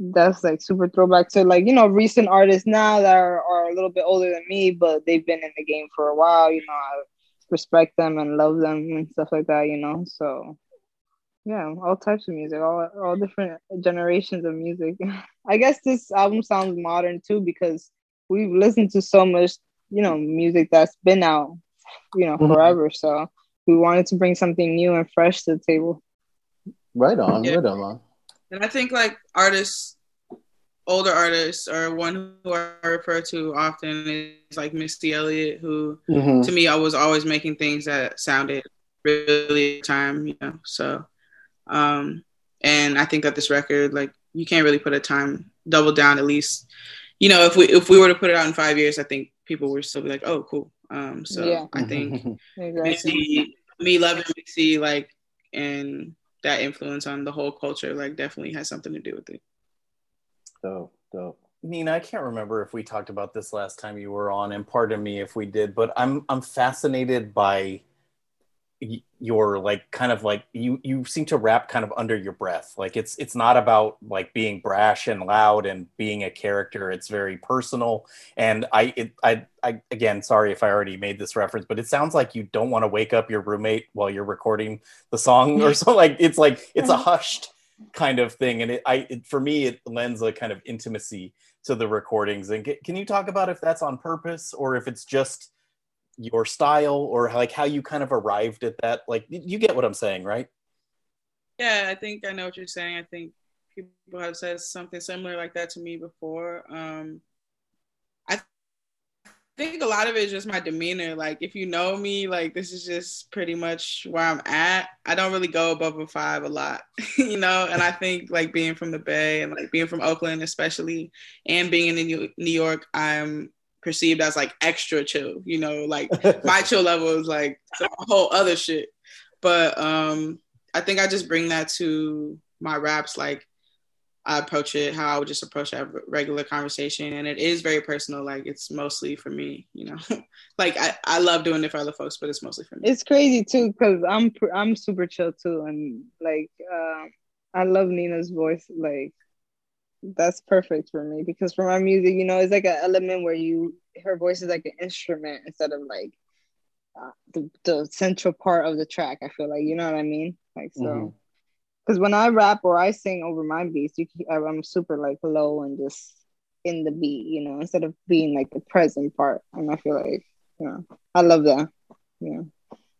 that's like super throwback to like you know recent artists now that are, are a little bit older than me, but they've been in the game for a while. You know, I respect them and love them and stuff like that. You know, so yeah, all types of music, all all different generations of music. [LAUGHS] I guess this album sounds modern too because we've listened to so much, you know, music that's been out, you know, Mhm. forever. So we wanted to bring something new and fresh to the table. Right on, Yeah. right on. And I think like artists, older artists, or one who I refer to often is like Missy Elliott, who Mhm. to me I was always making things that sounded really time, you know. So, um, and I think that this record, like, you can't really put a time double down. At least, you know, if we if we were to put it out in five years, I think people would still be like, oh, cool. Um, so Yeah. I think [LAUGHS] Exactly. Missy, me loving Missy, like, and that influence on the whole culture, like, definitely has something to do with it. Dope, dope. Nina, I can't remember if we talked about this last time you were on, and pardon me if we did, but I'm I'm fascinated by y- your like kind of like you you seem to rap kind of under your breath. Like it's it's not about like being brash and loud and being a character. It's very personal. And I it I I again sorry if I already made this reference, but it sounds like you don't want to wake up your roommate while you're recording the song or [LAUGHS] so. Like it's like it's a uh-huh. hushed kind of thing and it i it, for me it lends a kind of intimacy to the recordings and can you talk about if that's on purpose or if it's just your style or like how you kind of arrived at that like you get what i'm saying right Yeah, I think I know what you're saying. I think people have said something similar like that to me before. Um, think a lot of it is just my demeanor. Like, if you know me, like, this is just pretty much where I'm at. I don't really go above a five a lot, [LAUGHS] you know? And I think, like, being from the Bay and, like, being from Oakland, especially, and being in New New York, I'm perceived as, like, extra chill, you know? Like, [LAUGHS] my chill level is, like, some whole other shit. But, um, I think I just bring that to my raps. Like I approach it how I would just approach a regular conversation, and it is very personal. Like it's mostly for me, you know. [LAUGHS] like I, I love doing it for other folks, but it's mostly for me. It's crazy too because I'm I'm super chill too, and like um, I love Nina's voice. Like that's perfect for me because for my music, you know, it's like an element where you her voice is like an instrument instead of like uh, the the central part of the track. I feel like you know what I mean. Like so, Mhm. Because when I rap or I sing over my beats, you I'm super like low and just in the beat, you know, instead of being like the present part. And I feel like, you know, I love that. Yeah.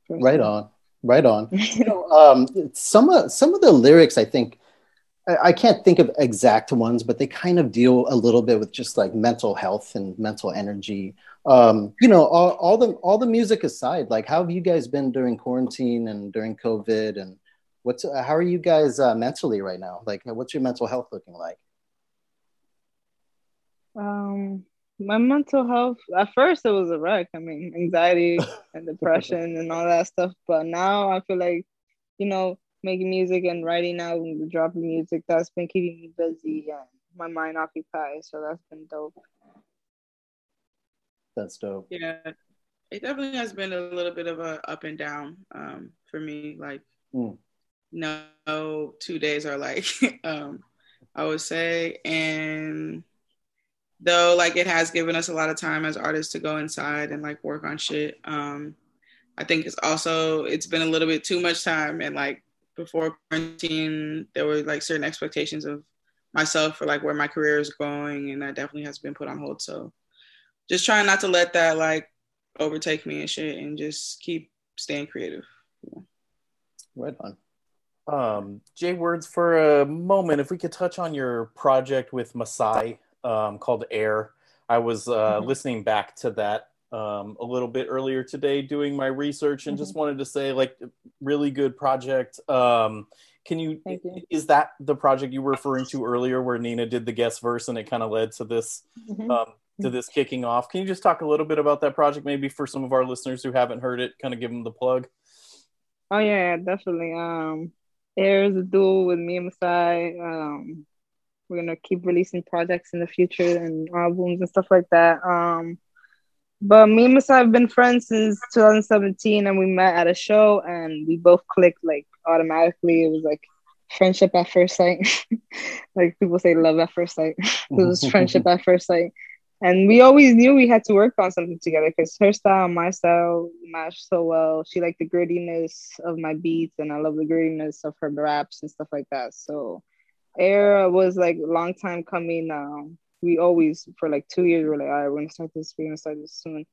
Right on, right on. [LAUGHS] you know, um, some of some of the lyrics, I think, I, I can't think of exact ones, but they kind of deal a little bit with just like mental health and mental energy. Um, you know, all, all the all the music aside, like how have you guys been during quarantine and during COVID, and what's uh, how are you guys uh, mentally right now? Like, what's your mental health looking like? Um, my mental health at first it was a wreck. I mean, anxiety [LAUGHS] and depression and all that stuff. But now I feel like, you know, making music and writing now and dropping music that's been keeping me busy and my mind occupied. So that's been dope. That's dope. Yeah, it definitely has been a little bit of a up and down um, for me. Like, Mm. No two days are like [LAUGHS] um, I would say, and though like it has given us a lot of time as artists to go inside and like work on shit. Um, I think it's also it's been a little bit too much time and like before quarantine there were like certain expectations of myself for like where my career is going and that definitely has been put on hold. So just trying not to let that like overtake me and shit and just keep staying creative. Right on. Um, Jay Words, for a moment, if we could touch on your project with Masai um, called Air. I was uh, Mm-hmm. listening back to that um, a little bit earlier today, doing my research, and just wanted to say, like, really good project. Um, can you, Thank you. Is that the project you were referring to earlier, where Nina did the guest verse, and it kind of led to this Mhm. um, to this kicking off? Can you just talk a little bit about that project, maybe for some of our listeners who haven't heard it? Kind of give them the plug. Oh yeah, definitely. Um, Is a duel with me and Masai. Um, we're gonna keep releasing projects in the future and albums and stuff like that. Um, but me and Masai have been friends since 2017, and we met at a show, and we both clicked like automatically. It was like friendship at first sight, [LAUGHS] like people say love at first sight. [LAUGHS] it was [LAUGHS] friendship at first sight. And we always knew we had to work on something together because her style and my style matched so well. She liked the grittiness of my beats, and I love the grittiness of her raps and stuff like that. So, Air was like a long time coming. Um, we always, for like two years, we were like, all right, we're gonna start this, we're gonna start this soon.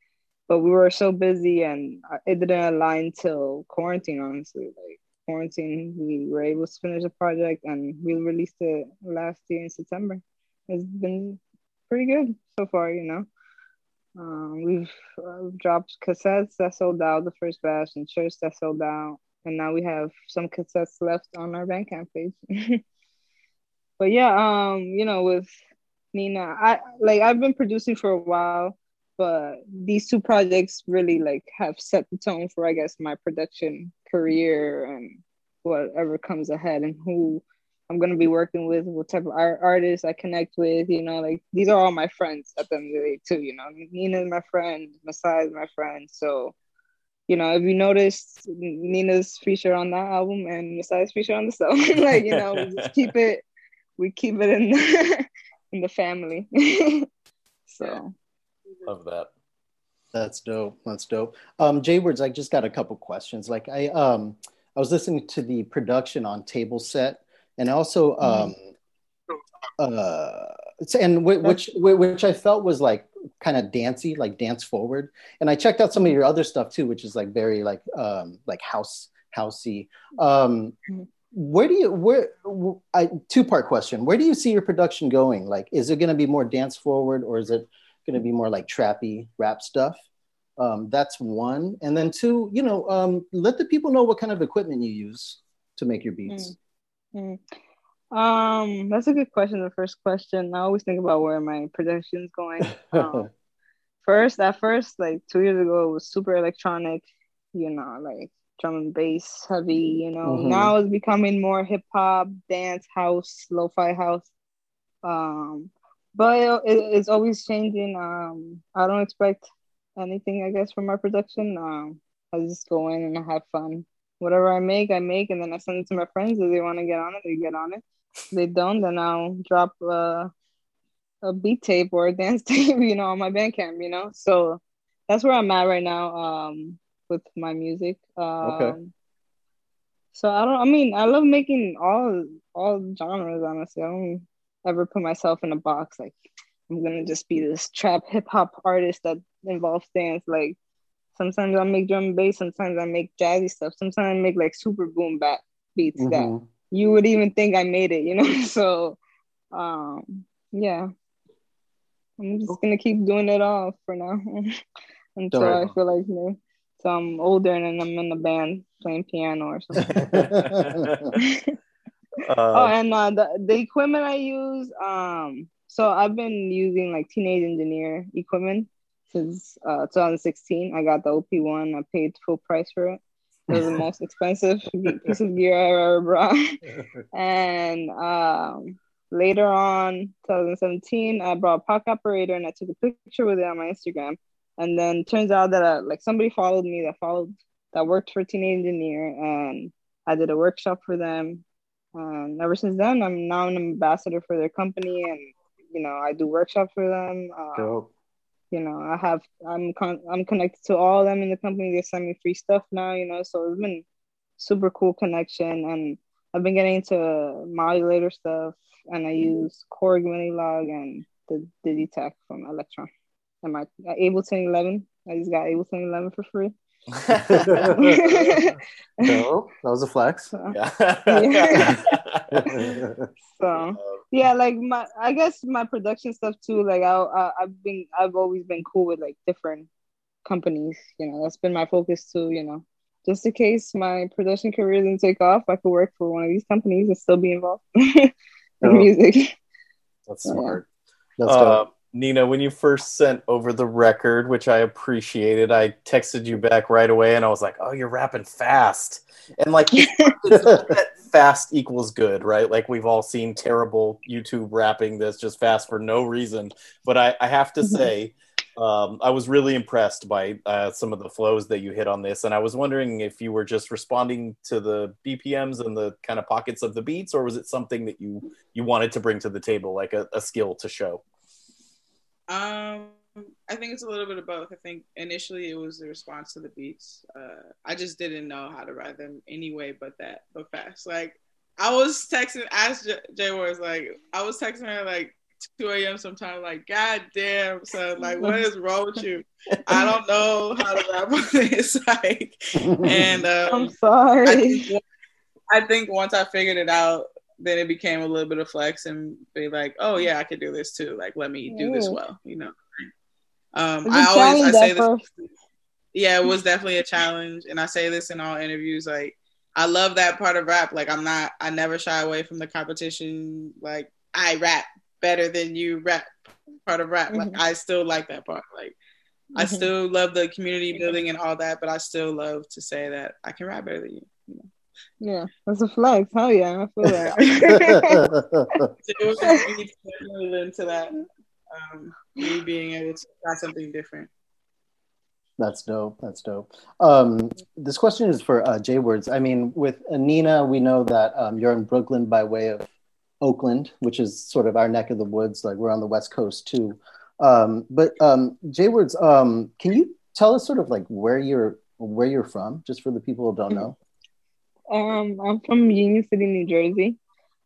But we were so busy, and it didn't align till quarantine, honestly. Like, quarantine, we were able to finish the project, and we released it last year in September. It's been pretty good so far, you know. Um, we've uh, dropped cassettes that sold out the first batch and shirts that sold out, and now we have some cassettes left on our Bandcamp page. [LAUGHS] but yeah, um, you know, with Nina, I like I've been producing for a while, but these two projects really like have set the tone for I guess my production career and whatever comes ahead and who I'm gonna be working with, what type of art- artists I connect with, you know, like these are all my friends at the end of the day too, you know. Nina's my friend, Masai is my friend. So, you know, if you noticed Nina's feature on that album and Masai's feature on the song, [LAUGHS] like, you know, we just keep [LAUGHS] it we keep it in the [LAUGHS] in the family. so Love that. That's dope. That's dope. Um, Jay Words, I just got a couple questions. Like I um I was listening to the production on Table Set and also um uh and which which I felt was like kind of dancey, like dance forward. And I checked out some of your other stuff too, which is like very like um like house housey. Um where do you where I two part question. Where do you see your production going? Like is it going to be more dance forward or is it going to be more like trappy rap stuff? Um, that's one. And then two, you know, um, let the people know what kind of equipment you use to make your beats. Mm. Um, that's a good question. The first question, I always think about where my production's going. [LAUGHS] Um, first, at first, like two years ago, it was super electronic, you know, like drum and bass heavy. You know, Mhm. now it's becoming more hip hop, dance, house, lo-fi house. Um, but it, it's always changing. Um, I don't expect anything, I guess, from my production. Um, I just go in and I have fun. Whatever I make, I make, and then I send it to my friends. If they want to get on it, they get on it. If they don't, then I'll drop uh, a beat tape or a dance [LAUGHS] tape, you know, on my Bandcamp, you know. So that's where I'm at right now um, with my music. Um, So I don't. I mean, I love making all all genres. Honestly, I don't ever put myself in a box. Like I'm gonna just be this trap hip hop artist that involves dance. Like sometimes I make drum and bass. Sometimes I make jazzy stuff. Sometimes I make like super boom bap beats that Mhm. you would even think I made it, you know? [LAUGHS] So, um, yeah. I'm just gonna keep doing it all for now [LAUGHS] until I feel like you know, so I'm older and then I'm in the band playing piano or something. [LAUGHS] oh, Uh, and uh, the the equipment I use, um, so I've been using like Teenage Engineer equipment since uh 2016. I got the OP one. I paid full price for it. It was the [LAUGHS] most expensive piece of gear I ever brought. [LAUGHS] And um, later on, 2017, I brought a pocket operator and I took a picture with it on my Instagram. And then turns out that uh, like somebody followed me that followed that worked for Teenage Engineer, and I did a workshop for them. And ever since then, I'm now an ambassador for their company, and you know I do workshops for them. Uh, Dope. You know i have i'm con- i'm connected to all of them in the company. They send me free stuff now you know so it's been super cool connection. And i've been getting into modulator stuff and i mm-hmm. use korg minilogue and the Digitakt from Elektron. And my uh, ableton 11 i just got ableton 11 for free [LAUGHS] no, that was a flex. so [LAUGHS] yeah, like my I guess my production stuff too. Like I, I I've been I've always been cool with like different companies. You know, that's been my focus too. You know, just in case my production career didn't take off, I could work for one of these companies and still be involved [LAUGHS] in Oh. music. That's So, yeah. smart. That's Uh, dope. Nina, when you first sent over the record, which I appreciated, I texted you back right away and I was like, oh, you're rapping fast. And like, [LAUGHS] that fast equals good, right? Like, we've all seen terrible YouTube rapping that's just fast for no reason. But I, I have to Mhm. say, um, I was really impressed by uh, some of the flows that you hit on this. And I was wondering if you were just responding to the BPMs and the kind of pockets of the beats, or was it something that you, you wanted to bring to the table, like a, a skill to show? Um, I think it's a little bit of both. I think initially it was the response to the beats. Uh, I just didn't know how to write them anyway, but that, but fast. Like I was texting, asked J- Jay was like, I was texting her like 2 a.m. sometime, like, God damn, son, like, what is wrong with you? I don't know how to rap on this. [LAUGHS] like, and um, I'm sorry. I think, I think once I figured it out, then it became a little bit of flex and be like, oh yeah, I could do this too. Like, let me do this well, you know. Um, I always I say this. Yeah, it was definitely a challenge, and I say this in all interviews. Like, I love that part of rap. Like, I'm not. I never shy away from the competition. Like, I rap better than you rap part of rap. Like, Mhm. I still like that part. Like, I Mhm. still love the community building and all that, but I still love to say that I can rap better than you. Yeah, that's a flex. Hell yeah, I feel that. [LAUGHS] So it was just to move into that. Um, me being able to try something different. That's dope. That's dope. Um, this question is for uh, Jay Words. I mean, with Nina, we know that um, you're in Brooklyn by way of Oakland, which is sort of our neck of the woods. Like we're on the West Coast too. Um, but um, Jay Words, um, can you tell us sort of like where you're where you're from, just for the people who don't know? Um, I'm from Union City, New Jersey.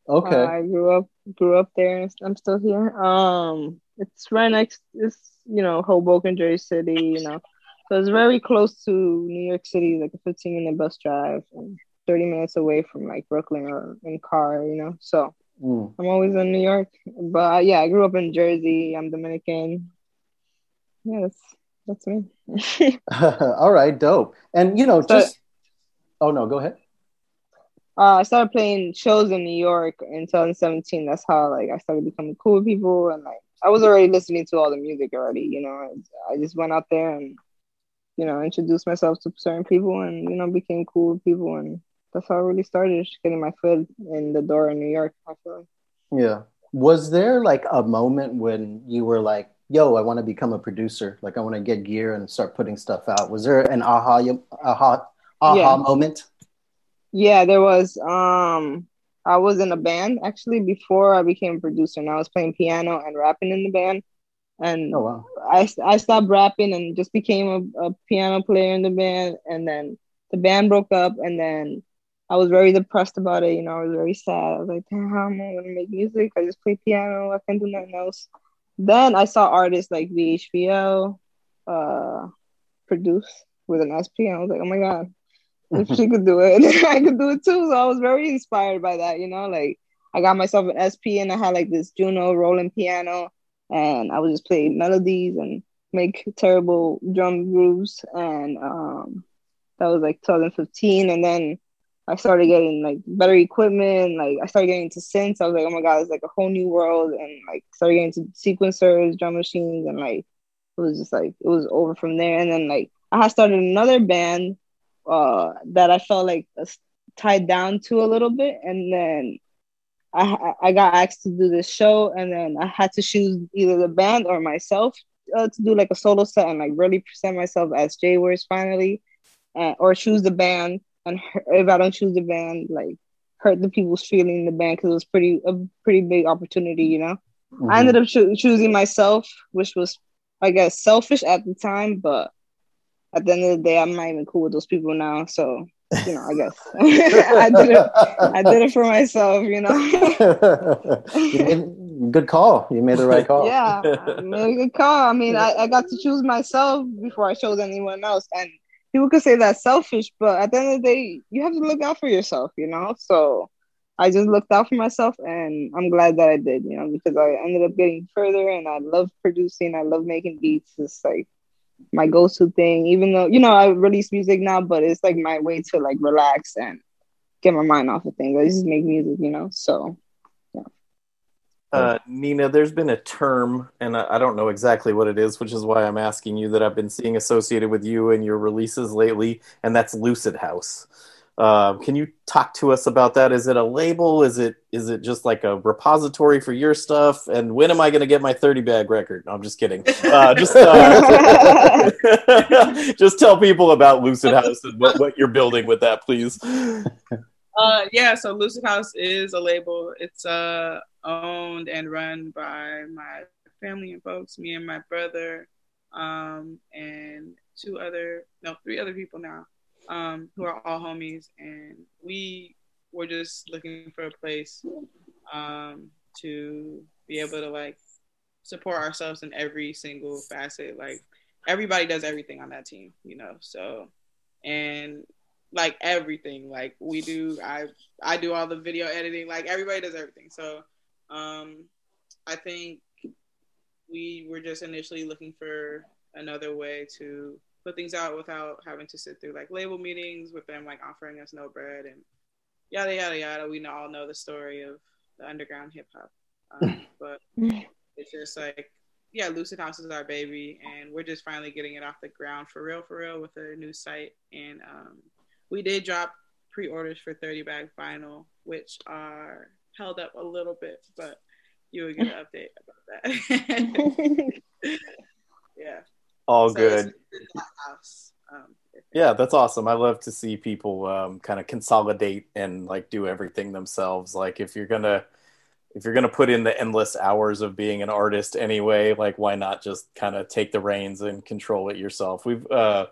Okay. Uh, I grew up grew up there. and I'm still here. Um, it's right next. It's you know Hoboken, Jersey City. You know, so it's very close to New York City, like a 15 minute bus drive, and 30 minutes away from like Brooklyn or in car. You know, so Mm. I'm always in New York. But uh, yeah, I grew up in Jersey. I'm Dominican. Yeah, that's that's me. [LAUGHS] [LAUGHS] All right. Dope. And you know, So- just oh no, go ahead. Uh, I started playing shows in New York in 2017. That's how like I started becoming cool with people, and like I was already listening to all the music already. You know, I just went out there and you know introduced myself to certain people, and you know became cool with people, and that's how I really started getting my foot in the door in New York. I feel like. Yeah. Was there like a moment when you were like, yo, I want to become a producer? Like, I want to get gear and start putting stuff out? Was there an aha, aha, aha Yeah. moment? Yeah, there was. Um, I was in a band actually before I became a producer, and I was playing piano and rapping in the band. And Oh, wow. I, I stopped rapping and just became a, a piano player in the band. And then the band broke up, and then I was very depressed about it. You know, I was very sad. I was like, damn, how am I gonna make music? I just play piano. I can't do nothing else. Then I saw artists like VHVL uh, produce with an SP, and I was like, oh my god, if she could do it, [LAUGHS] I could do it too. So I was very inspired by that. You know, like I got myself an SP, and I had like this Juno rolling piano, and I would just play melodies and make terrible drum grooves, and um, that was like 2015, and then I started getting like better equipment. Like I started getting into synths. I was like, oh my god, it's like a whole new world. And like started getting into sequencers, drum machines, and like it was just like it was over from there. And then like I had started another band uh, that I felt like tied down to a little bit, and then I I got asked to do this show, and then I had to choose either the band or myself uh, to do like a solo set and like really present myself as Jay Words finally, uh, or choose the band. And if I don't choose the band, like hurt the people's feeling in the band because it was pretty a pretty big opportunity, you know. Mm-hmm. I ended up cho- choosing myself, which was I guess selfish at the time, but at the end of the day, I'm not even cool with those people now. So you know, I guess [LAUGHS] [LAUGHS] I did it. I did it for myself, you know. [LAUGHS] you made, good call. You made the right call. yeah, I made a good call. I mean, I, I got to choose myself before I chose anyone else, and people could say that's selfish, but at the end of the day, you have to look out for yourself, you know. So I just looked out for myself, and I'm glad that I did, you know, because I ended up getting further, and I love producing. I love making beats. It's like my go-to thing. Even though you know I release music now, but it's like my way to like relax and get my mind off of things. I just make music, you know. So yeah uh, Nina, there's been a term, and I, I don't know exactly what it is, which is why I'm asking you that I've been seeing associated with you and your releases lately, and that's Lucid House. Uh, can you talk to us about that? Is it a label? Is it is it just like a repository for your stuff? And when am I going to get my 30 bag record? No, I'm just kidding. Uh, just uh, [LAUGHS] just tell people about Lucid House and what, what you're building with that, please. Uh, yeah, so Lucid House is a label. It's uh, owned and run by my family and folks, me and my brother, um, and two other, no, three other people now, um, who are all homies. And we were just looking for a place um, to be able to like support ourselves in every single facet. Like everybody does everything on that team, you know. So, and like everything. Like we do, I I do all the video editing. Like everybody does everything. So, um, I think we were just initially looking for another way to put things out without having to sit through like label meetings with them like offering us no bread and yada yada yada. We all know the story of the underground hip hop, um, [LAUGHS] but [LAUGHS] it's just like yeah, Lucid House is our baby, and we're just finally getting it off the ground for real, for real, with a new site and um, we did drop pre-orders for 30 bag vinyl, which are held up a little bit, but you will get an update about that. [LAUGHS] yeah. All so good. Um, yeah, that's awesome. I love to see people um, kind of consolidate and like do everything themselves. Like if you're gonna if you're gonna put in the endless hours of being an artist anyway, like why not just kind of take the reins and control it yourself? We've uh,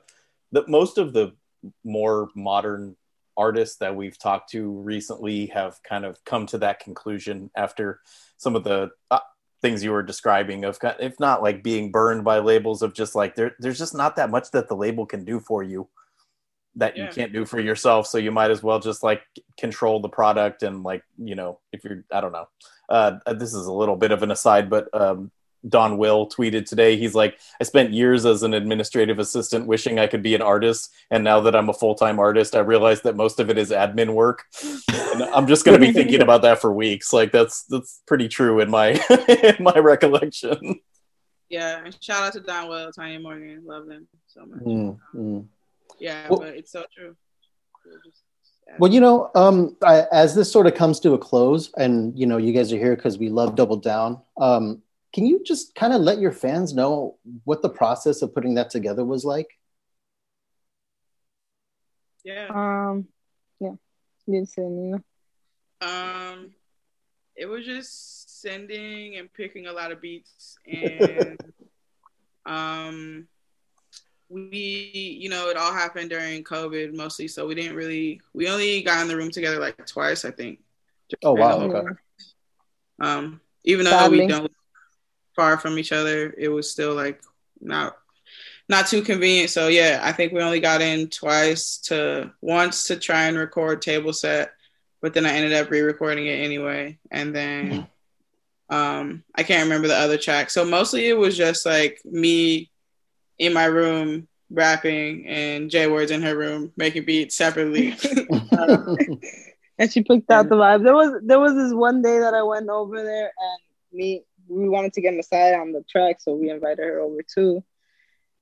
the most of the more modern artists that we've talked to recently have kind of come to that conclusion after some of the uh, things you were describing of if not like being burned by labels of just like there, there's just not that much that the label can do for you that yeah. you can't do for yourself so you might as well just like control the product and like you know if you're i don't know uh, this is a little bit of an aside but um, Donwill tweeted today. He's like, I spent years as an administrative assistant wishing I could be an artist. And now that I'm a full time artist, I realize that most of it is admin work. and I'm just going to be thinking about that for weeks. Like that's, that's pretty true in my, [LAUGHS] in my recollection. Yeah. Shout out to Donwill, Tanya Morgan. Love them so much. Mm, Yeah. Well, but it's so true. Well, you know, um, I, as this sort of comes to a close, and you know, you guys are here because we love Double Down. Um, can you just kind of let your fans know what the process of putting that together was like? Yeah. Um. Yeah. You say Nina. Um. It was just sending and picking a lot of beats [LAUGHS] and um we you know it all happened during covid mostly so we didn't really we only got in the room together like twice i think oh wow okay. um even though Sadly. we don't far from each other, it was still like not not too convenient. So yeah, I think we only got in twice to once to try and record table set, but then I ended up re-recording it anyway. And then um I can't remember the other track. So mostly it was just like me in my room rapping and Jay Words in her room making beats separately. [LAUGHS] [LAUGHS] and she picked out the vibe. There was there was this one day that I went over there and me we wanted to get Masai on the track, so we invited her over too.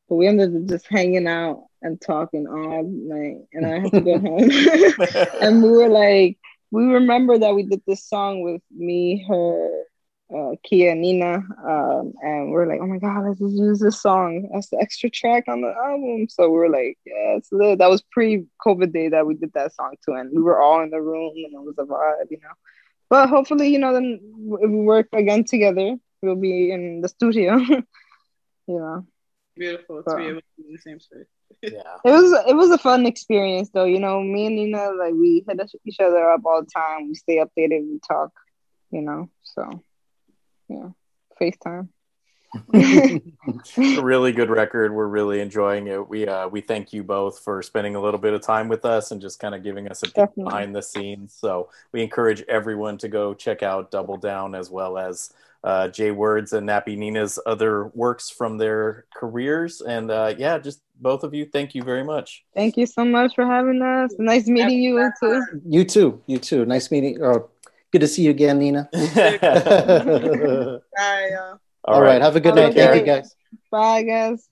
But we ended up just hanging out and talking all night, and I had to go [LAUGHS] home. [LAUGHS] and we were like, we remember that we did this song with me, her, uh, Kia, Nina, um, and we are like, oh my god, let's just use this song as the extra track on the album. So we were like, yeah, it's lit. That was pre-COVID day that we did that song too, and we were all in the room, and it was a vibe, you know. But hopefully, you know, then if we work again together, we'll be in the studio. [LAUGHS] you know. Beautiful to be able to be in the same space. yeah. [LAUGHS] It was it was a fun experience though. You know, me and Nina like we hit each other up all the time. We stay updated, we talk, you know. So yeah. FaceTime. A really good record. We're really enjoying it. We uh, we thank you both for spending a little bit of time with us and just kind of giving us a peek behind the scenes. So we encourage everyone to go check out Double Down as well as uh, Jay Words and Nappy Nina's other works from their careers. And uh, yeah, just both of you, thank you very much. Thank you so much for having us. Nice meeting you too. You too. You too. Nice meeting. Oh, good to see you again, Nina. [LAUGHS] [LAUGHS] Bye, All right. Have a good night. Thank you, guys. Bye, guys.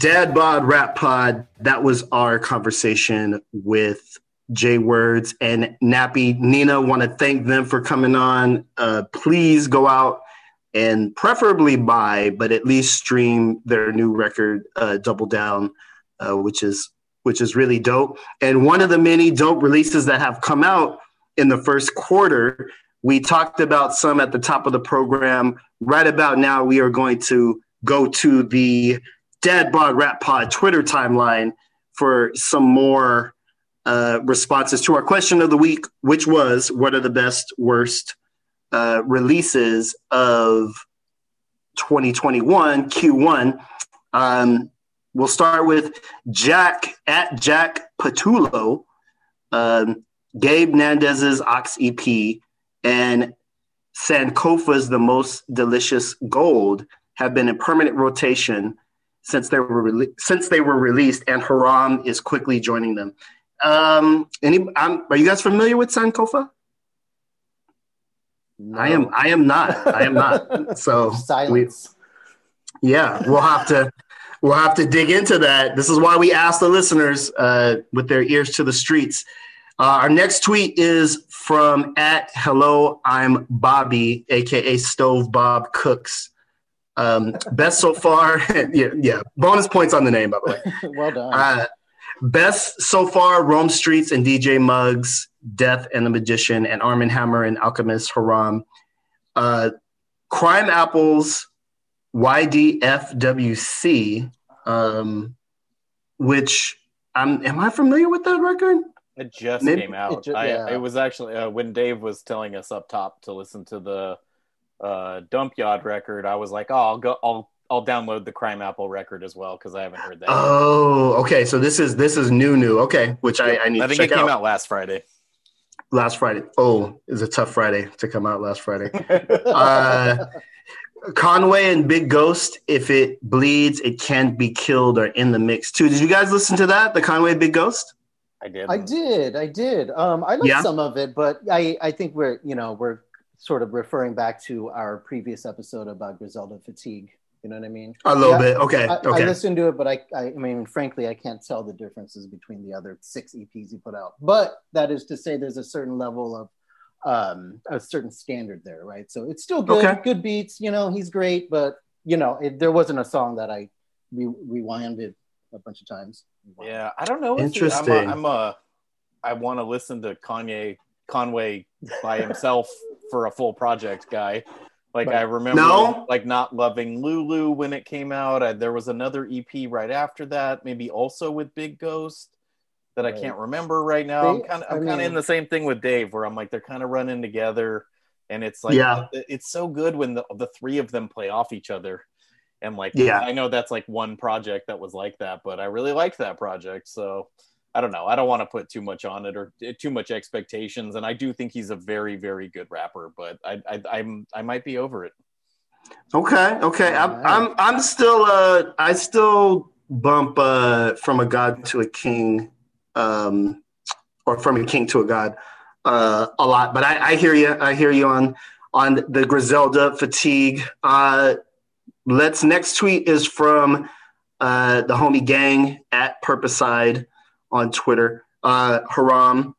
Dad Bod Rap Pod. That was our conversation with Jay Words and Nappy. Nina, want to thank them for coming on. Uh, please go out and preferably buy, but at least stream their new record, uh, Double Down, uh, which is which is really dope. And one of the many dope releases that have come out in the first quarter, we talked about some at the top of the program. Right about now, we are going to go to the Dad Bod Rap Pod Twitter timeline for some more uh, responses to our question of the week, which was what are the best, worst uh, releases of 2021 Q1? Um, we'll start with Jack at Jack Patullo, um, Gabe Nandez's Ox EP, and Sankofa's The Most Delicious Gold have been in permanent rotation since they were rele- since they were released, and Haram is quickly joining them. Um, any, um, are you guys familiar with Sankofa? I am. I am not. I am not. [LAUGHS] So we, Silence. yeah, we'll have to we'll have to dig into that. This is why we ask the listeners uh, with their ears to the streets. Uh, our next tweet is from at hello I'm Bobby, aka Stove Bob Cooks. Um, best so far, [LAUGHS] yeah, yeah. Bonus points on the name, by the way. [LAUGHS] well done. Uh, best so far, Rome Streetz and DJ Muggs, Death and the Magician, and Armand Hammer and Alchemist Haram. Uh, Crimeapple's, YDFWC, um, which I'm, am I familiar with that record? It just Maybe- came out. it ju- I, yeah. it was actually uh, when Dave was telling us up top to listen to the uh, Dump Yard record. I was like, oh, I'll go. I'll I'll download the Crimeapple record as well because I haven't heard that. yet. Oh, okay. So this is this is new, new. Okay, which I, I need I to think check it came out. out last Friday. last Friday. Oh, it's a tough Friday to come out last Friday. [LAUGHS] uh, Conway and Big Ghost, if it bleeds, it can't be killed or in the mix too. Did you guys listen to that? The Conway Big Ghost? I did. I did, I did. Um, I liked Yeah? some of it, but I, I think we're, you know, we're sort of referring back to our previous episode about Griselda fatigue. You know what I mean? A little Yeah, bit. Okay. I, okay. I listened to it, but I, I, I mean, frankly, I can't tell the differences between the other six EPs he put out. But that is to say, there's a certain level of, um, a certain standard there, right? So it's still good, Okay. good beats. You know, he's great, but you know, it, there wasn't a song that I re- rewinded a bunch of times. Yeah, I don't know. Interesting. I'm a, I'm a I want to listen to Kanye Conway by himself for a full project guy. Like Right. I remember, No? like not loving Lulu when it came out. I, there was another EP right after that, maybe also with Big Ghost that I can't remember right now. I'm kind of I'm kind of in the same thing with Dave, where I'm like they're kind of running together, and it's like Yeah. it's so good when the the three of them play off each other. And like, Yeah. I know that's like one project that was like that, but I really liked that project. So I don't know. I don't want to put too much on it or uh, too much expectations. And I do think he's a very, very good rapper, but I, I, I'm, I might be over it. Okay, okay. I'm, Alright. I'm, I'm still, uh, I still bump uh, from a god to a king, um, or from a king to a god, uh, a lot. But I, I hear you. I hear you on on the Griselda fatigue. Uh, let's next tweet is from uh, the homie gang at Purposide on Twitter. Uh, Haram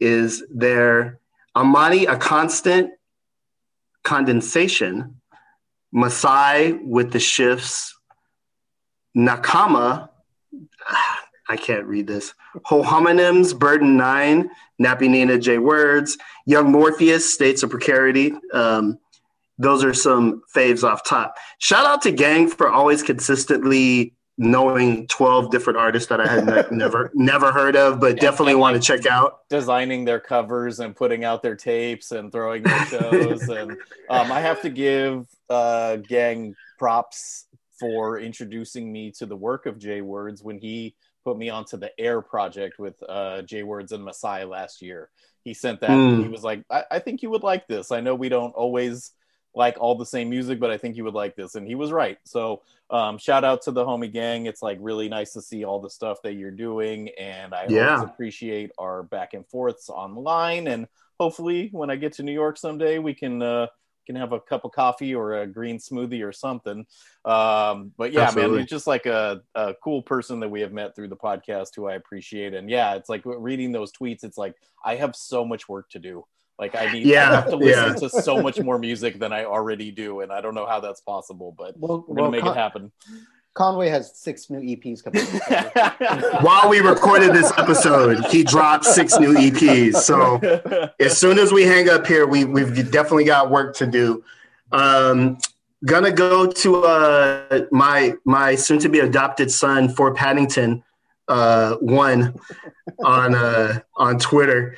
is there. Amani, a constant Condensation, Masai with the shifts, Nakama, [SIGHS] I can't read this, Whole Homonyms, Burden 9, Nappy Nina J Words, Young Morpheus, States of Precarity. Um, those are some faves off top. Shout out to Gang for always consistently knowing 12 different artists that I had ne- [LAUGHS] never never heard of, but definitely want to check out. designing their covers and putting out their tapes and throwing their shows [LAUGHS] and um, i have to give uh, gang props for introducing me to the work of jay words when he put me onto the air project with uh, jay words and masai last year he sent that Mm. he was like I-, I think you would like this i know we don't always like all the same music but i think you would like this and he was right so um, shout out to the homie gang it's like really nice to see all the stuff that you're doing and i Yeah. always appreciate our back and forths online and hopefully when i get to new york someday we can uh can have a cup of coffee or a green smoothie or something um but yeah Absolutely. man it's just like a, a cool person that we have met through the podcast who i appreciate and yeah it's like reading those tweets it's like i have so much work to do like i need Yeah, i have to listen yeah. to so much more music than i already do and i don't know how that's possible but Well, we're gonna well, make Con- it happen Conway has six new EPs coming. [LAUGHS] While we recorded this episode, he dropped six new EPs. So as soon as we hang up here, we, we've definitely got work to do. Um, gonna go to uh, my my soon to be adopted son for Paddington uh, one on uh, on Twitter.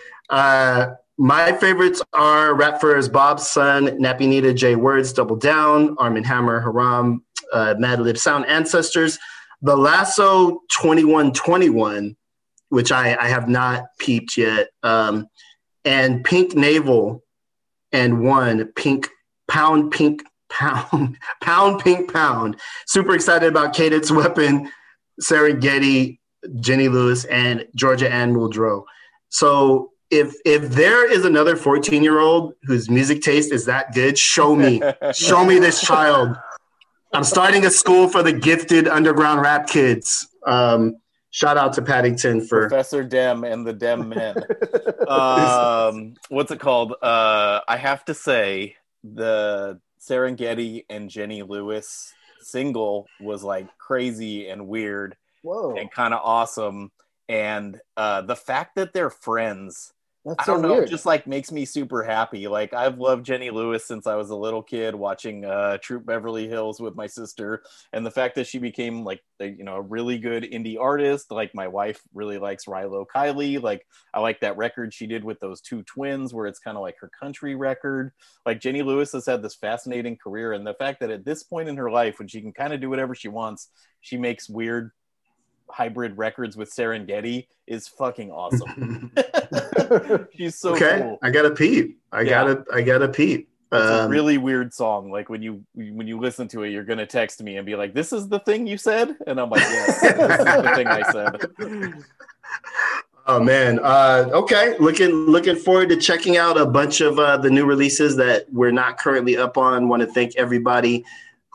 My favorites are Rap Ferreira's, Bob's Son, Nappy Nina, J Words, Double Down, Armand Hammer, Haram, uh, Madlib Sound Ancestors, The Lasso 2121, which I, I have not peeped yet, um, and Pink Navel and one Pink Pound Pink Pound [LAUGHS] Pound Pink Pound. Super excited about Cadence Weapon, Serengeti, Jenny Lewis, and Georgia Ann Muldrow. So if if there is another 14 year old whose music taste is that good, show me. [LAUGHS] show me this child. I'm starting a school for the gifted underground rap kids. Um, shout out to Paddington for Professor Dem and the Dem [LAUGHS] Men. um, what's it called? Uh, I have to say the Serengeti and Jenny Lewis single was like crazy and weird Whoa, and kind of awesome. And uh, the fact that they're friends, that's I don't know, weird. just like makes me super happy. Like I've loved Jenny Lewis since I was a little kid, watching uh, Troop Beverly Hills with my sister, and the fact that she became like a, you know a really good indie artist. Like my wife really likes Rilo Kiley. Like I like that record she did with those two twins, where it's kind of like her country record. Like Jenny Lewis has had this fascinating career, and the fact that at this point in her life, when she can kind of do whatever she wants, she makes weird hybrid records with Serengeti is fucking awesome. [LAUGHS] She's so okay. cool. I got a peep. I Yeah. gotta I got a peep. It's a Um, really weird song. Like when you when you listen to it, you're gonna text me and be like, "This is the thing you said," and I'm like, "Yes, this is the [LAUGHS] thing I said." Oh man. Uh, okay. Looking looking forward to checking out a bunch of uh, the new releases that we're not currently up on. Want to thank everybody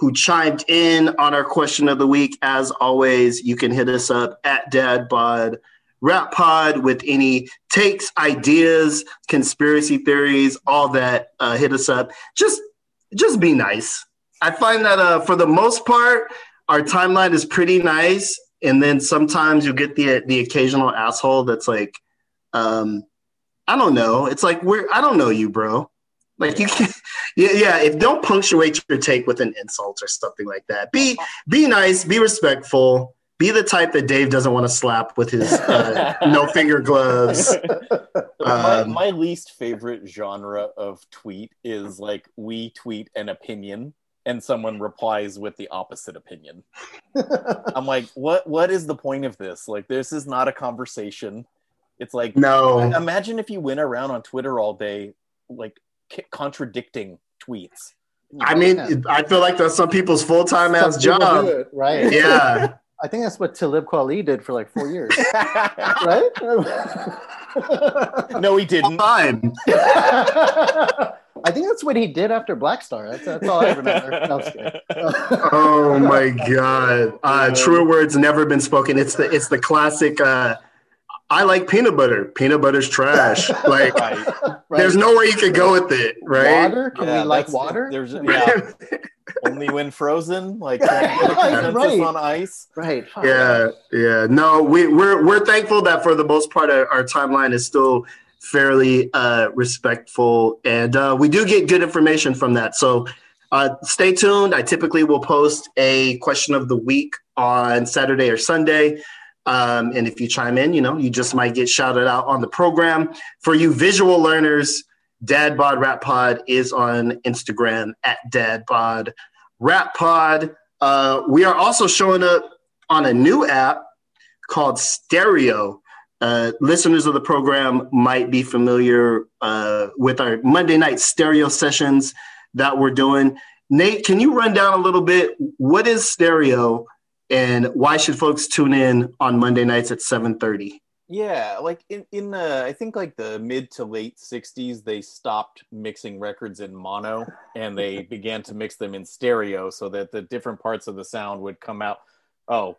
who chimed in on our question of the week. As always, you can hit us up at Dad Bod Rap Pod with any takes, ideas, conspiracy theories, all that. Uh, hit us up. Just just be nice. I find that uh, for the most part, our timeline is pretty nice and then sometimes you get the the occasional asshole that's like um i don't know it's like we're i don't know you bro like you can [LAUGHS] yeah yeah if don't punctuate your take with an insult or something like that be be nice be respectful be the type that dave doesn't want to slap with his uh, [LAUGHS] no finger gloves [LAUGHS] my, Um, my least favorite genre of tweet is like we tweet an opinion and someone replies with the opposite opinion. I'm like, what? What is the point of this? Like, this is not a conversation. It's like, no imagine if you went around on Twitter all day, like c- contradicting tweets. i mean i feel like that's some people's full-time ass job it, right? yeah I think that's what Talib Kweli did for like four years, [LAUGHS] right? no, he didn't. fine [LAUGHS] I think that's what he did after Black Star. That's, that's all I remember. No, I'm just kidding. [LAUGHS] oh my god uh truer words never been spoken it's the it's the classic uh I like peanut butter. Peanut butter's trash. [LAUGHS] like, Right. there's nowhere you can go with it, right? Water? Can Yeah, we like water? There's yeah, [LAUGHS] only when frozen, like [LAUGHS] can you get a consensus Right. on ice. right. fuck. yeah, yeah. No, we, we're we're thankful that for the most part, our, our timeline is still fairly uh, respectful, and uh, we do get good information from that. So uh, stay tuned. I typically will post a question of the week on Saturday or Sunday. Um, and if you chime in, you know, you just might get shouted out on the program. For you visual learners, Dad Bod Rap Pod is on Instagram at Dad Bod Rap Pod. Uh, we are also showing up on a new app called Stereo. Uh, listeners of the program might be familiar uh, with our Monday night stereo sessions that we're doing. Nate, can you run down a little bit? What is stereo, and why should folks tune in on Monday nights at seven thirty? Yeah, like in in uh, I think like the mid to late '60s, they stopped mixing records in mono and they [LAUGHS] began to mix them in stereo, so that the different parts of the sound would come out. Oh,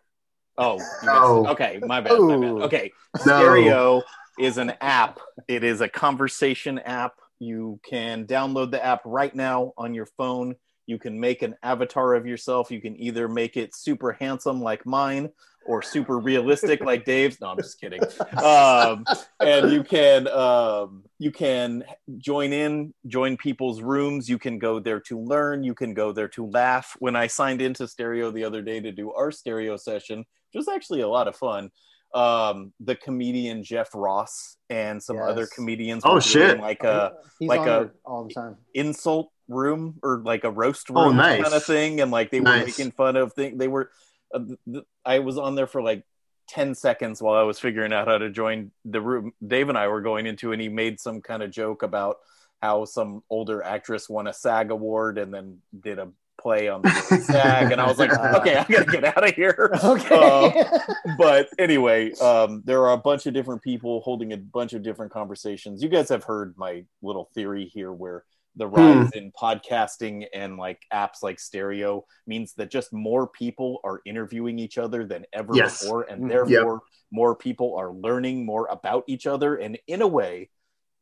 oh. Oh. okay, my bad, my bad. Okay, No. stereo is an app. It is a conversation app. You can download the app right now on your phone. You can make an avatar of yourself. You can either make it super handsome like mine or super realistic like [LAUGHS] Dave's. No, I'm just kidding. [LAUGHS] Um, and you can um, you can join in, join people's rooms. You can go there to learn. You can go there to laugh. When I signed into Stereo the other day to do our stereo session, which was actually a lot of fun. Um, the comedian Jeff Ross and some Yes. other comedians. Oh, shit. Like a He's like a- all the time. insult room or like a roast room Oh, nice. kind of thing and like they were Nice. making fun of things they were uh, th- i was on there for like 10 seconds while i was figuring out how to join the room dave and i were going into and he made some kind of joke about how some older actress won a sag award and then did a play on the [LAUGHS] sag and i was like [LAUGHS] okay i gotta get out of here Okay. [LAUGHS] but anyway, um, there are a bunch of different people holding a bunch of different conversations. You guys have heard my little theory here where the rise in podcasting and like apps like stereo means that just more people are interviewing each other than ever Yes. before and Mhm. therefore more people are learning more about each other and in a way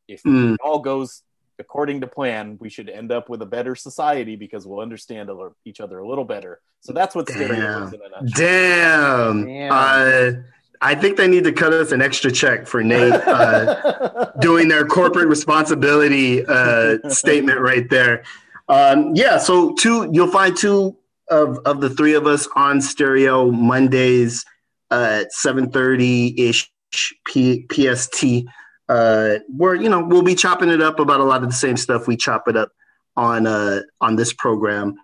if Mm. it all goes according to plan we should end up with a better society because we'll understand each other a little better so that's what stereo Damn. is in a nutshell Damn. Damn. Uh, I think they need to cut us an extra check for Nate uh, [LAUGHS] doing their corporate responsibility uh, statement right there. Um, yeah, so two you'll find two of, of the three of us on stereo Mondays uh, at 7:30 ish P- PST. Uh, where you know we'll be chopping it up about a lot of the same stuff we chop it up on uh, on this program.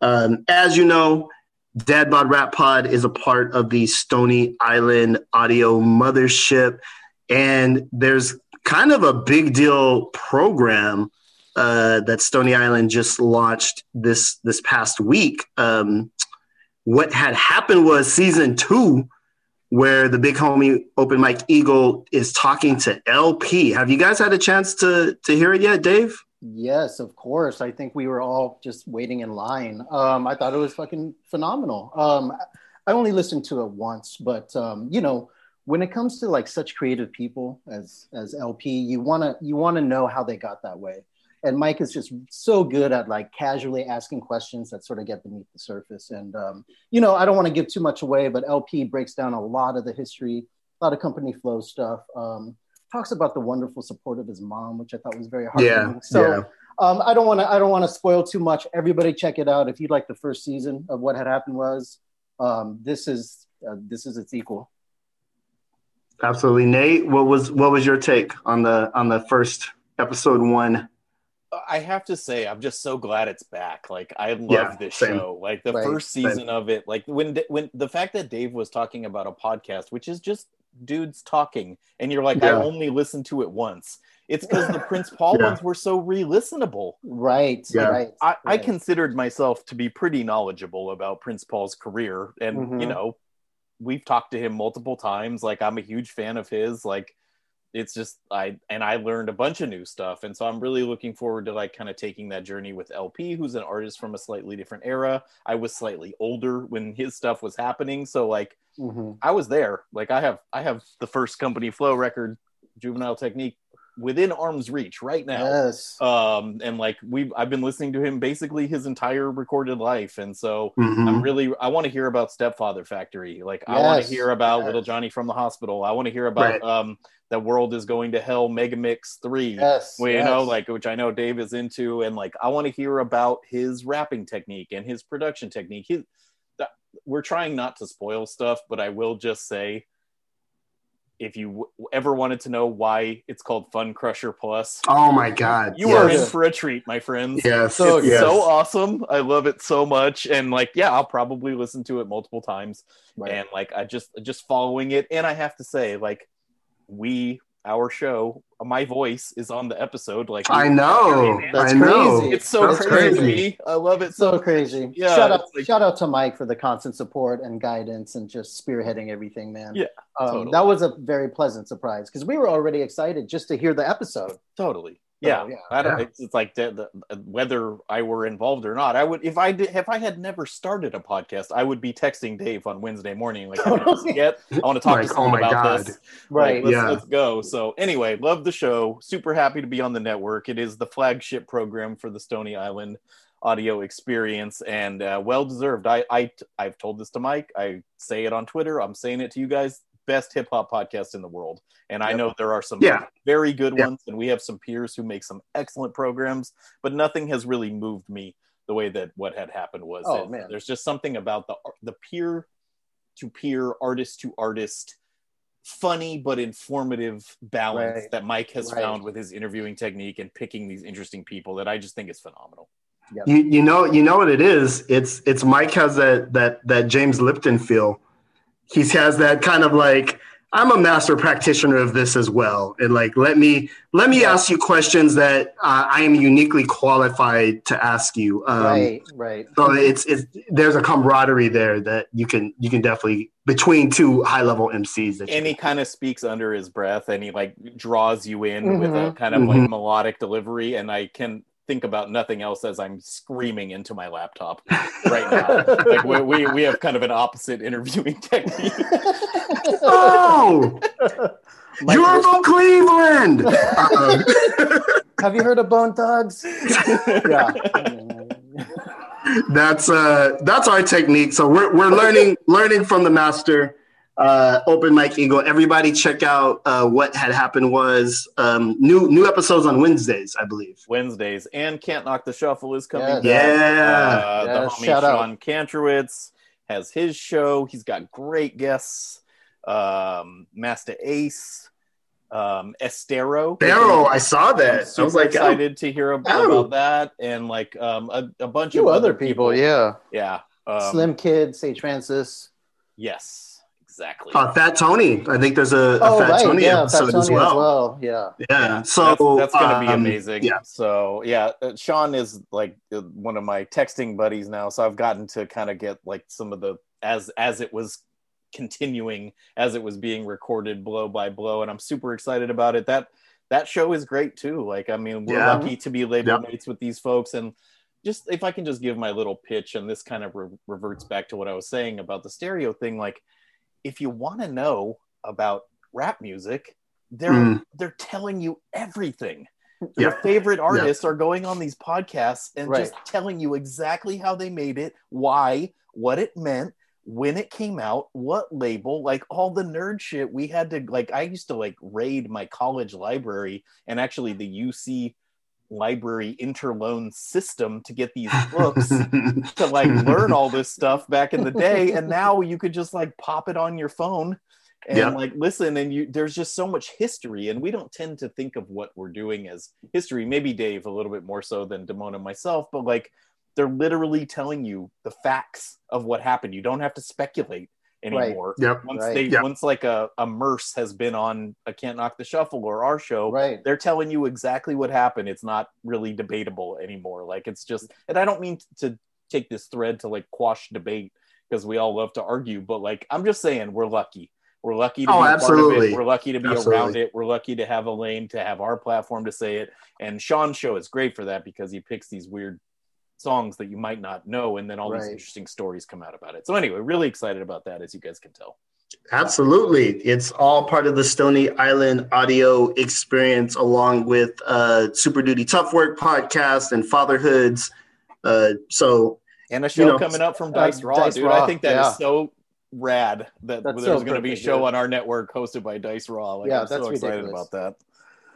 Um, as you know, Dad Bod Rap Pod is a part of the Stony Island Audio Mothership, and there's kind of a big deal program uh, that Stony Island just launched this this past week. Um, what had happened was season two, where the big homie Open Mike Eagle is talking to LP. Have you guys had a chance to to hear it yet, Dave? Yes, of course. I think we were all just waiting in line. Um, I thought it was fucking phenomenal. Um, I only listened to it once, but um, you know, when it comes to like such creative people as as LP, you wanna you wanna know how they got that way. And Mike is just so good at like casually asking questions that sort of get beneath the surface. And um, you know, I don't want to give too much away, but LP breaks down a lot of the history, a lot of company flow stuff. Um, talks about the wonderful support of his mom, which I thought was very heartwarming. so yeah. um, I don't want to I don't want to spoil too much. Everybody check it out if you'd like the first season of what had happened was. Um, this is uh, this is its equal. Absolutely, Nate. What was what was your take on the on the first episode one? I have to say, I'm just so glad it's back. Like, I love Yeah, this same. show. Like the Right, first season of it, like when when the fact that Dave was talking about a podcast, which is just dudes talking, and you're like, I only listened to it once. It's because the Prince Paul [LAUGHS] Yeah. ones were so re-listenable. Right. Yeah. Right. I, I considered myself to be pretty knowledgeable about Prince Paul's career, and you Mhm. know, we've talked to him multiple times. Like, I'm a huge fan of his. Like, it's just I and I learned a bunch of new stuff, and so I'm really looking forward to like kind of taking that journey with LP, who's an artist from a slightly different era. I was slightly older when his stuff was happening, so like Mhm. I was there. Like I have I have the first company flow record, Juvenile Technique, within arm's reach right now Yes. um and like we've i've been listening to him basically his entire recorded life and so Mhm. i'm really i want to hear about stepfather factory like i want to hear about yes. little johnny from the hospital i want to hear about Right. um the world is going to hell megamix 3 yes. well, you know like which i know dave is into and like i want to hear about his rapping technique and his production technique his, that, we're trying not to spoil stuff but i will just say if you w- ever wanted to know why it's called fun crusher plus Oh my god. you yes. are in for a treat, my friends. Yeah, So It's yes. so awesome. I love it so much. And like, yeah, I'll probably listen to it multiple times. Right. And like I just just following it. And I have to say, like, we our show, my voice is on the episode. Like I know. That's I know. crazy. It's so That's crazy, to me. I love it so so crazy. Yeah, shout out, like- shout out to Mike for the constant support and guidance and just spearheading everything, man. Yeah, um, totally. that was a very pleasant surprise because we were already excited just to hear the episode. totally. Yeah, yeah, I don't. yeah. It's, it's like the, the, whether I were involved or not. I would if I did if I had never started a podcast, I would be texting Dave on Wednesday morning like, "Have yet? I want to talk Like, to oh someone my about God. this." Right. Like, let's, Yeah. let's go. So anyway, love the show. Super happy to be on the network. It is the flagship program for the Stony Island audio experience and uh, well deserved. I, I I've told this to Mike. I say it on Twitter. I'm saying it to you guys. Best hip hop podcast in the world. And I know there are some Yeah. very good Yeah. ones, and we have some peers who make some excellent programs, but nothing has really moved me the way that what had happened was. Oh, man. There's just something about the the peer to peer, artist to artist, funny but informative balance Right. that Mike has Right. found with his interviewing technique and picking these interesting people that I just think is phenomenal. You you know you know what it is. It's it's Mike has that that that James Lipton feel. He has that kind of like I'm a master practitioner of this as well, and like let me let me ask you questions that uh, I am uniquely qualified to ask you. Um, right. Right. So it's it's there's a camaraderie there that you can you can definitely between two high level MCs. That you And he kind of speaks under his breath and he like draws you in with a Mhm. kind of like Mhm. melodic delivery. And I can think about nothing else as I'm screaming into my laptop [LAUGHS] right now. like we, we, we have kind of an opposite interviewing [LAUGHS] technique. oh, [LAUGHS] Mike, you're from Cleveland. Have you heard of Bone Thugs? yeah. that's uh that's our technique so we're, we're learning learning from the master uh Open Mike Eagle everybody check out uh what had happened was um new new episodes on wednesdays i believe Wednesdays and Can't Knock the Shuffle is coming. Yes. back. yeah Uh, the Yes, homie shout out. Sean Kantrowitz has his show. He's got great guests. Um, Masta Ace, um, Estero. barrow i saw I'm that i was like oh, excited to hear ab- Oh. about that and like um, a, a bunch few of other people, yeah. yeah. Um, Slim Kid, Sage Francis. Yes, exactly. uh, fat tony i think there's a, a Oh, fat right. tony Yeah, Fat episode Tony as well, Yeah. yeah so that's, that's going to be um, amazing. yeah So yeah, uh, Sean is like uh, one of my texting buddies now, so I've gotten to kind of get like some of the as as it was continuing as it was being recorded blow by blow, and I'm super excited about it. That that show is great too. Like I mean, we're Yeah. lucky to be label Yeah. mates with these folks, and just if I can just give my little pitch, and this kind of re- reverts back to what I was saying about the stereo thing, like if you want to know about rap music, they're Mm. they're telling you everything. Yeah. Your favorite artists are going on these podcasts and Right. just telling you exactly how they made it, why, what it meant, when it came out, what label, like all the nerd shit we had to like I used to like raid my college library and actually the UC library interloan system to get these books [LAUGHS] to like learn all this stuff back in the day and now you could just like pop it on your phone and Yeah. like listen and you there's just so much history and we don't tend to think of what we're doing as history maybe dave a little bit more so than Damone and myself but like they're literally telling you the facts of what happened you don't have to speculate anymore Yep. once Right. they Yep. once like a, a merce has been on a can't knock the shuffle or our show Right. they're telling you exactly what happened. It's not really debatable anymore. Like it's just, and I don't mean to take this thread to like quash debate because we all love to argue, but like I'm just saying we're lucky. We're lucky to Oh, be a part of absolutely. it. We're lucky to be Absolutely. around it. We're lucky to have a lane to have our platform to say it. And Sean's show is great for that because he picks these weird songs that you might not know, and then all these interesting stories come out about it. So anyway, really excited about that, as you guys can tell. Absolutely. It's all part of the Stony Island audio experience, along with uh, Super Duty Tough Work podcast and Fatherhoods. Uh, so, And a show know, coming up from uh, Dice Raw, Dice dude. Raw, I think that is yeah. so rad that That's there's so going to be a show yeah. on our network hosted by Dice Raw. Like, Yeah, I'm so that's excited ridiculous. about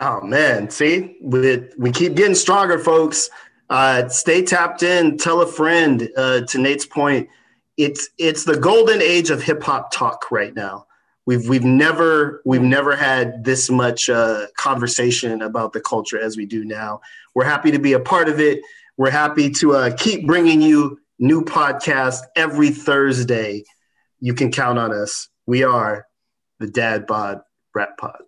that. oh man, see, we, we keep getting stronger, folks. Uh, stay tapped in. Tell a friend. Uh, to Nate's point, it's it's the golden age of hip hop talk right now. We've we've never we've never had this much uh, conversation about the culture as we do now. We're happy to be a part of it. We're happy to uh, keep bringing you new podcasts every Thursday. You can count on us. We are the Dad Bod Rap Pod.